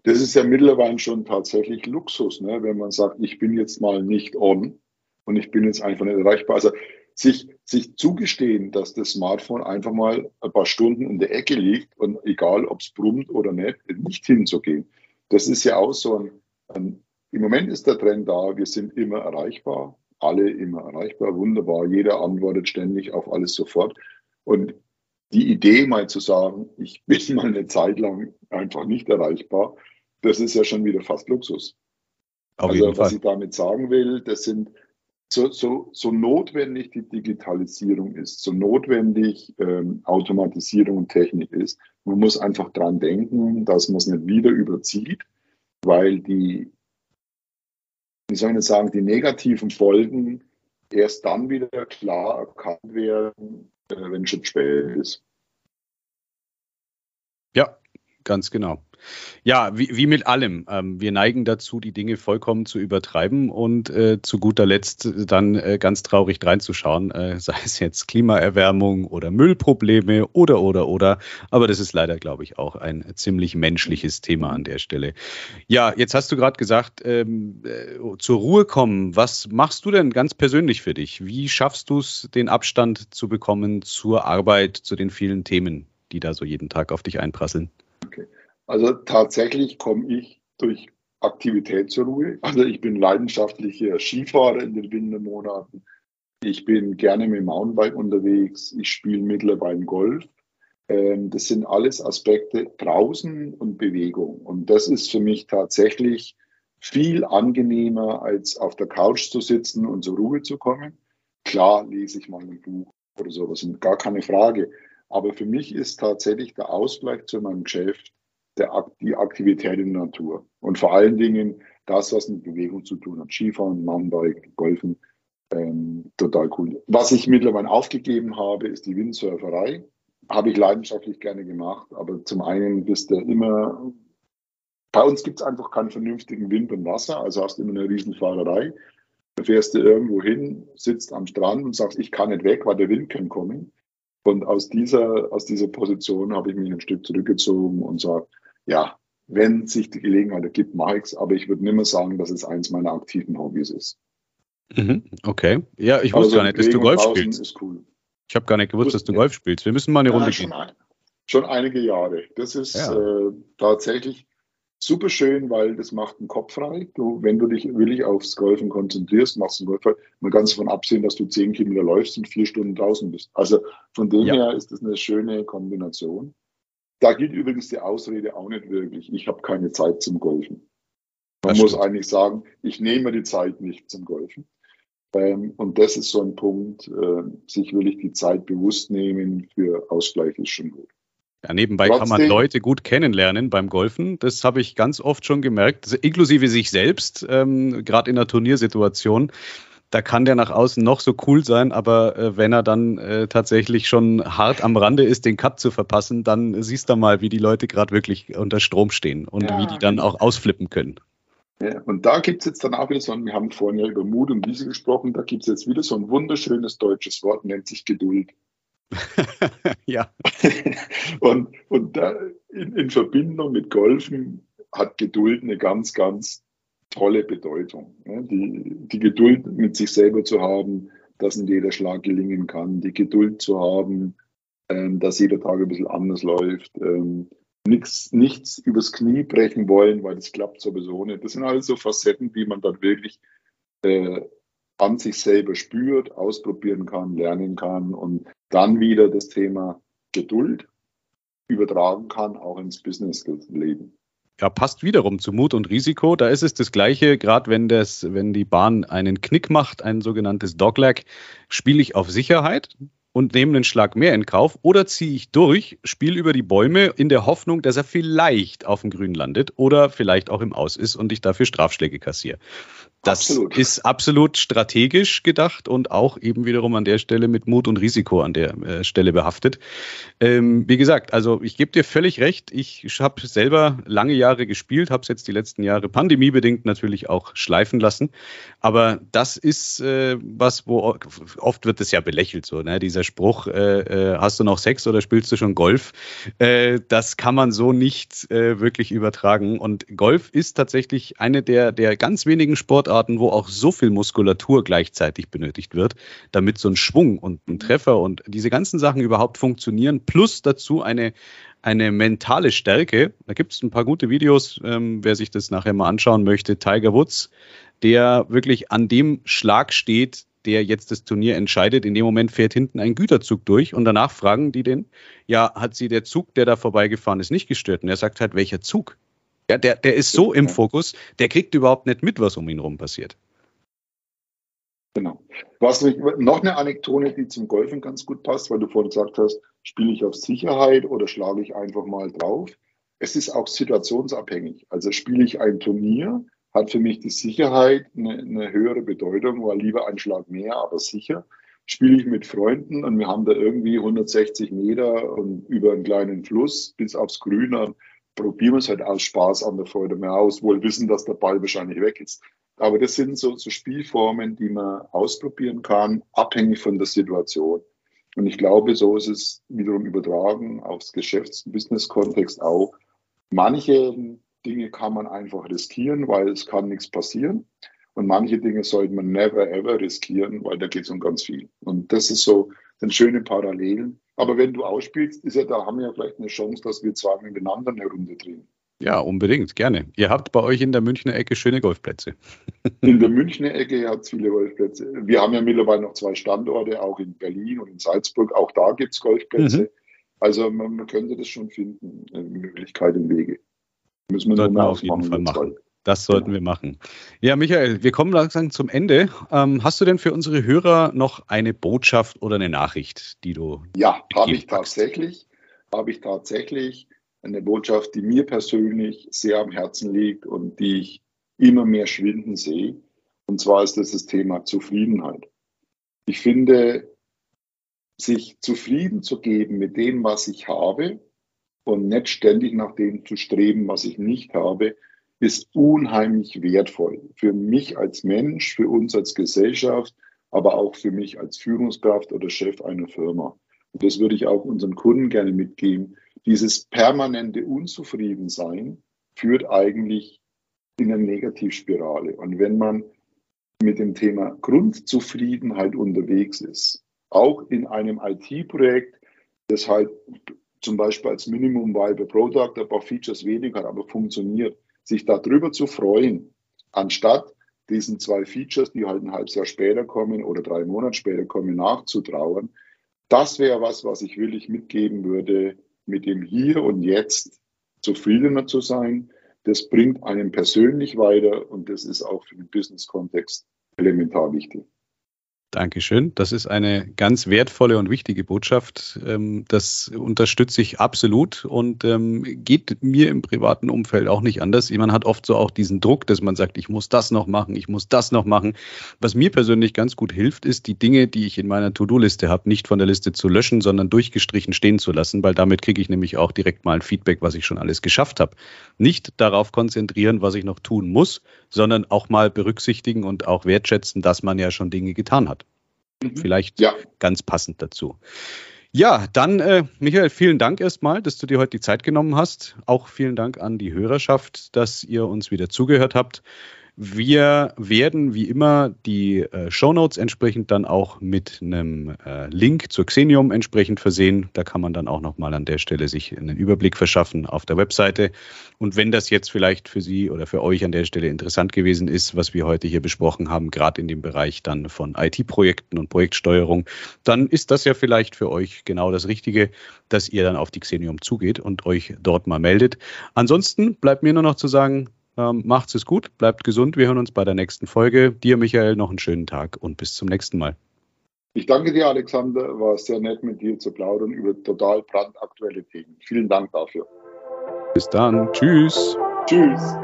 Speaker 3: Das ist ja mittlerweile schon tatsächlich Luxus, ne? wenn man sagt, ich bin jetzt mal nicht on und ich bin jetzt einfach nicht erreichbar. Also sich, sich zugestehen, dass das Smartphone einfach mal ein paar Stunden in der Ecke liegt und egal, ob es brummt oder nicht, nicht hinzugehen. Das ist ja auch so ein, ein, im Moment ist der Trend da, wir sind immer erreichbar, alle immer erreichbar, wunderbar, jeder antwortet ständig auf alles sofort. Und die Idee mal zu sagen, ich bin mal eine Zeit lang einfach nicht erreichbar, das ist ja schon wieder fast Luxus. Auf also was Fall. ich damit sagen will, das sind so, so, so notwendig die Digitalisierung ist, so notwendig ähm, Automatisierung und Technik ist, man muss einfach dran denken, dass man es nicht wieder überzieht, weil die, wie soll ich sagen, die negativen Folgen erst dann wieder klar erkannt werden, äh, wenn es schon spät ist.
Speaker 2: Ja, ganz genau. Ja, wie, wie mit allem. Ähm, wir neigen dazu, die Dinge vollkommen zu übertreiben und äh, zu guter Letzt dann äh, ganz traurig reinzuschauen, äh, sei es jetzt Klimaerwärmung oder Müllprobleme oder, oder, oder. Aber das ist leider, glaube ich, auch ein ziemlich menschliches Thema an der Stelle. Ja, jetzt hast du gerade gesagt, ähm, äh, zur Ruhe kommen. Was machst du denn ganz persönlich für dich? Wie schaffst du es, den Abstand zu bekommen zur Arbeit, zu den vielen Themen, die da so jeden Tag auf dich einprasseln?
Speaker 3: Okay. Also tatsächlich komme ich durch Aktivität zur Ruhe. Also ich bin leidenschaftlicher Skifahrer in den Wintermonaten. Ich bin gerne mit dem Mountainbike unterwegs. Ich spiele mittlerweile Golf. Ähm, das sind alles Aspekte draußen und Bewegung. Und das ist für mich tatsächlich viel angenehmer, als auf der Couch zu sitzen und zur Ruhe zu kommen. Klar lese ich mal ein Buch oder sowas, gar keine Frage. Aber für mich ist tatsächlich der Ausgleich zu meinem Geschäft der, die Aktivität in der Natur. Und vor allen Dingen das, was mit Bewegung zu tun hat. Skifahren, Mountainbike, Golfen, ähm, total cool. Was ich mittlerweile aufgegeben habe, ist die Windsurferei. Habe ich leidenschaftlich gerne gemacht, aber zum einen bist du immer, bei uns gibt es einfach keinen vernünftigen Wind und Wasser, also hast du immer eine Riesenfahrerei. Da fährst du irgendwo hin, sitzt am Strand und sagst, ich kann nicht weg, weil der Wind kann kommen. Und aus dieser, aus dieser Position habe ich mich ein Stück zurückgezogen und sage, ja, wenn sich die Gelegenheit ergibt, mache ich es, aber ich würde nicht mehr sagen, dass es eins meiner aktiven Hobbys ist.
Speaker 2: Mhm, okay. Ja, ich wusste also gar nicht, dass du Golf spielst. Ist cool. Ich habe gar nicht gewusst, dass du Golf spielst. Wir müssen mal eine ja, Runde
Speaker 3: schon
Speaker 2: gehen.
Speaker 3: Ein, schon einige Jahre. Das ist ja. äh, tatsächlich super schön, weil das macht den Kopf frei. Du, wenn du dich wirklich aufs Golfen konzentrierst, machst du einen Golf frei. Man kann davon absehen, dass du zehn Kilometer läufst und vier Stunden draußen bist. Also von dem ja. her ist das eine schöne Kombination. Da gilt übrigens die Ausrede auch nicht wirklich. Ich habe keine Zeit zum Golfen. Man das muss stimmt. eigentlich sagen, ich nehme die Zeit nicht zum Golfen. Ähm, und das ist so ein Punkt, äh, sich wirklich die Zeit bewusst nehmen für Ausgleich ist schon gut.
Speaker 2: Ja, nebenbei Trotzdem, kann man Leute gut kennenlernen beim Golfen. Das habe ich ganz oft schon gemerkt, inklusive sich selbst, ähm, gerade in einer Turniersituation. Da kann der nach außen noch so cool sein, aber äh, wenn er dann äh, tatsächlich schon hart am Rande ist, den Cut zu verpassen, dann siehst du mal, wie die Leute gerade wirklich unter Strom stehen und ja, wie die dann auch ausflippen können.
Speaker 3: Ja, und da gibt es jetzt dann auch wieder so ein, wir haben vorhin ja über Mut und Wiese gesprochen, da gibt es jetzt wieder so ein wunderschönes deutsches Wort, nennt sich Geduld.
Speaker 2: ja.
Speaker 3: und und da in, in Verbindung mit Golfen hat Geduld eine ganz, ganz tolle Bedeutung. Die, die Geduld mit sich selber zu haben, dass in jeder Schlag gelingen kann, die Geduld zu haben, ähm, dass jeder Tag ein bisschen anders läuft, ähm, nichts, nichts übers Knie brechen wollen, weil das klappt sowieso nicht. Das sind alles so Facetten, die man dann wirklich äh, an sich selber spürt, ausprobieren kann, lernen kann und dann wieder das Thema Geduld übertragen kann, auch ins Business-Leben.
Speaker 2: Ja, passt wiederum zu Mut und Risiko. Da ist es das Gleiche, gerade wenn das, wenn die Bahn einen Knick macht, ein sogenanntes Dogleg, spiele ich auf Sicherheit und nehme einen Schlag mehr in Kauf oder ziehe ich durch, spiele über die Bäume in der Hoffnung, dass er vielleicht auf dem Grün landet oder vielleicht auch im Aus ist und ich dafür Strafschläge kassiere. Das absolut. ist absolut strategisch gedacht und auch eben wiederum an der Stelle mit Mut und Risiko an der äh, Stelle behaftet. Ähm, wie gesagt, also ich gebe dir völlig recht. Ich habe selber lange Jahre gespielt, habe es jetzt die letzten Jahre pandemiebedingt natürlich auch schleifen lassen. Aber das ist äh, was, wo oft wird es ja belächelt so, ne? Dieser Spruch: äh, äh Hast du noch Sex oder spielst du schon Golf? Äh, das kann man so nicht äh, wirklich übertragen. Und Golf ist tatsächlich eine der der ganz wenigen Sportarten Sportarten, wo auch so viel Muskulatur gleichzeitig benötigt wird, damit so ein Schwung und ein Treffer und diese ganzen Sachen überhaupt funktionieren, plus dazu eine, eine mentale Stärke. Da gibt es ein paar gute Videos, ähm, wer sich das nachher mal anschauen möchte. Tiger Woods, der wirklich an dem Schlag steht, der jetzt das Turnier entscheidet. In dem Moment fährt hinten ein Güterzug durch und danach fragen die den, ja, hat sie der Zug, der da vorbeigefahren ist, nicht gestört? Und er sagt halt, welcher Zug? Ja, der, der ist so im Fokus, der kriegt überhaupt nicht mit, was um ihn rum passiert.
Speaker 3: Genau. Was noch eine Anekdote, die zum Golfen ganz gut passt, weil du vorhin gesagt hast, spiele ich auf Sicherheit oder schlage ich einfach mal drauf. Es ist auch situationsabhängig. Also spiele ich ein Turnier, hat für mich die Sicherheit eine, eine höhere Bedeutung, weil lieber ein Schlag mehr, aber sicher. Spiele ich mit Freunden und wir haben da irgendwie 160 Meter und über einen kleinen Fluss bis aufs Grüne probieren wir es halt aus Spaß an der Freude mehr aus, wohl wissen, dass der Ball wahrscheinlich weg ist. Aber das sind so, so Spielformen, die man ausprobieren kann, abhängig von der Situation. Und ich glaube, so ist es wiederum übertragen aufs Geschäfts-, Business-Kontext auch. Manche Dinge kann man einfach riskieren, weil es kann nichts passieren. Und manche Dinge sollte man never ever riskieren, weil da geht es um ganz viel. Und das ist so, sind schöne Parallelen. Aber wenn du ausspielst, ist ja, da haben wir ja vielleicht eine Chance, dass wir zwei miteinander eine Runde drehen.
Speaker 2: Ja, unbedingt, gerne. Ihr habt bei euch in der Münchner Ecke schöne Golfplätze.
Speaker 3: In der Münchner Ecke hat es viele Golfplätze. Wir haben ja mittlerweile noch zwei Standorte, auch in Berlin und in Salzburg. Auch da gibt es Golfplätze. Mhm. Also man, man, könnte das schon finden, Möglichkeiten, Wege.
Speaker 2: Müssen wir Sollten wir auf jeden Fall machen. Das sollten wir machen. Ja, Michael, wir kommen langsam zum Ende. Ähm, hast du denn für unsere Hörer noch eine Botschaft oder eine Nachricht, die du.
Speaker 3: Ja, habe ich tatsächlich. Habe ich tatsächlich eine Botschaft, die mir persönlich sehr am Herzen liegt und die ich immer mehr schwinden sehe. Und zwar ist das das Thema Zufriedenheit. Ich finde, sich zufrieden zu geben mit dem, was ich habe und nicht ständig nach dem zu streben, was ich nicht habe, ist unheimlich wertvoll für mich als Mensch, für uns als Gesellschaft, aber auch für mich als Führungskraft oder Chef einer Firma. Und das würde ich auch unseren Kunden gerne mitgeben. Dieses permanente Unzufriedensein führt eigentlich in eine Negativspirale. Und wenn man mit dem Thema Grundzufriedenheit unterwegs ist, auch in einem IT-Projekt, das halt zum Beispiel als Minimum Viable Product ein paar Features weniger, aber funktioniert, sich darüber zu freuen, anstatt diesen zwei Features, die halt ein halbes Jahr später kommen oder drei Monate später kommen, nachzutrauern. Das wäre was, was ich wirklich mitgeben würde, mit dem Hier und Jetzt zufriedener zu sein. Das bringt einen persönlich weiter und das ist auch für den Business-Kontext elementar wichtig.
Speaker 2: Dankeschön. Das ist eine ganz wertvolle und wichtige Botschaft. Ähm, das unterstütze ich absolut und ähm, geht mir im privaten Umfeld auch nicht anders. Man hat oft so auch diesen Druck, dass man sagt, ich muss das noch machen, ich muss das noch machen. Was mir persönlich ganz gut hilft, ist, die Dinge, die ich in meiner To-Do-Liste habe, nicht von der Liste zu löschen, sondern durchgestrichen stehen zu lassen, weil damit kriege ich nämlich auch direkt mal ein Feedback, was ich schon alles geschafft habe. Nicht darauf konzentrieren, was ich noch tun muss, sondern auch mal berücksichtigen und auch wertschätzen, dass man ja schon Dinge getan hat. Mhm. Vielleicht ja. ganz passend dazu. Ja, dann, äh, Michael, vielen Dank erstmal, dass du dir heute die Zeit genommen hast. Auch vielen Dank an die Hörerschaft, dass ihr uns wieder zugehört habt. Wir werden wie immer die äh, Shownotes entsprechend dann auch mit einem äh, Link zur Xenium entsprechend versehen. Da kann man dann auch nochmal an der Stelle sich einen Überblick verschaffen auf der Webseite. Und wenn das jetzt vielleicht für Sie oder für euch an der Stelle interessant gewesen ist, was wir heute hier besprochen haben, gerade in dem Bereich dann von IT-Projekten und Projektsteuerung, dann ist das ja vielleicht für euch genau das Richtige, dass ihr dann auf die Xenium zugeht und euch dort mal meldet. Ansonsten bleibt mir nur noch zu sagen, ähm, macht's es gut, bleibt gesund. Wir hören uns bei der nächsten Folge. Dir, Michael, noch einen schönen Tag und bis zum nächsten Mal.
Speaker 3: Ich danke dir, Alexander. War sehr nett mit dir zu plaudern über total brandaktuelle Themen. Vielen Dank dafür.
Speaker 2: Bis dann. Tschüss.
Speaker 3: Tschüss.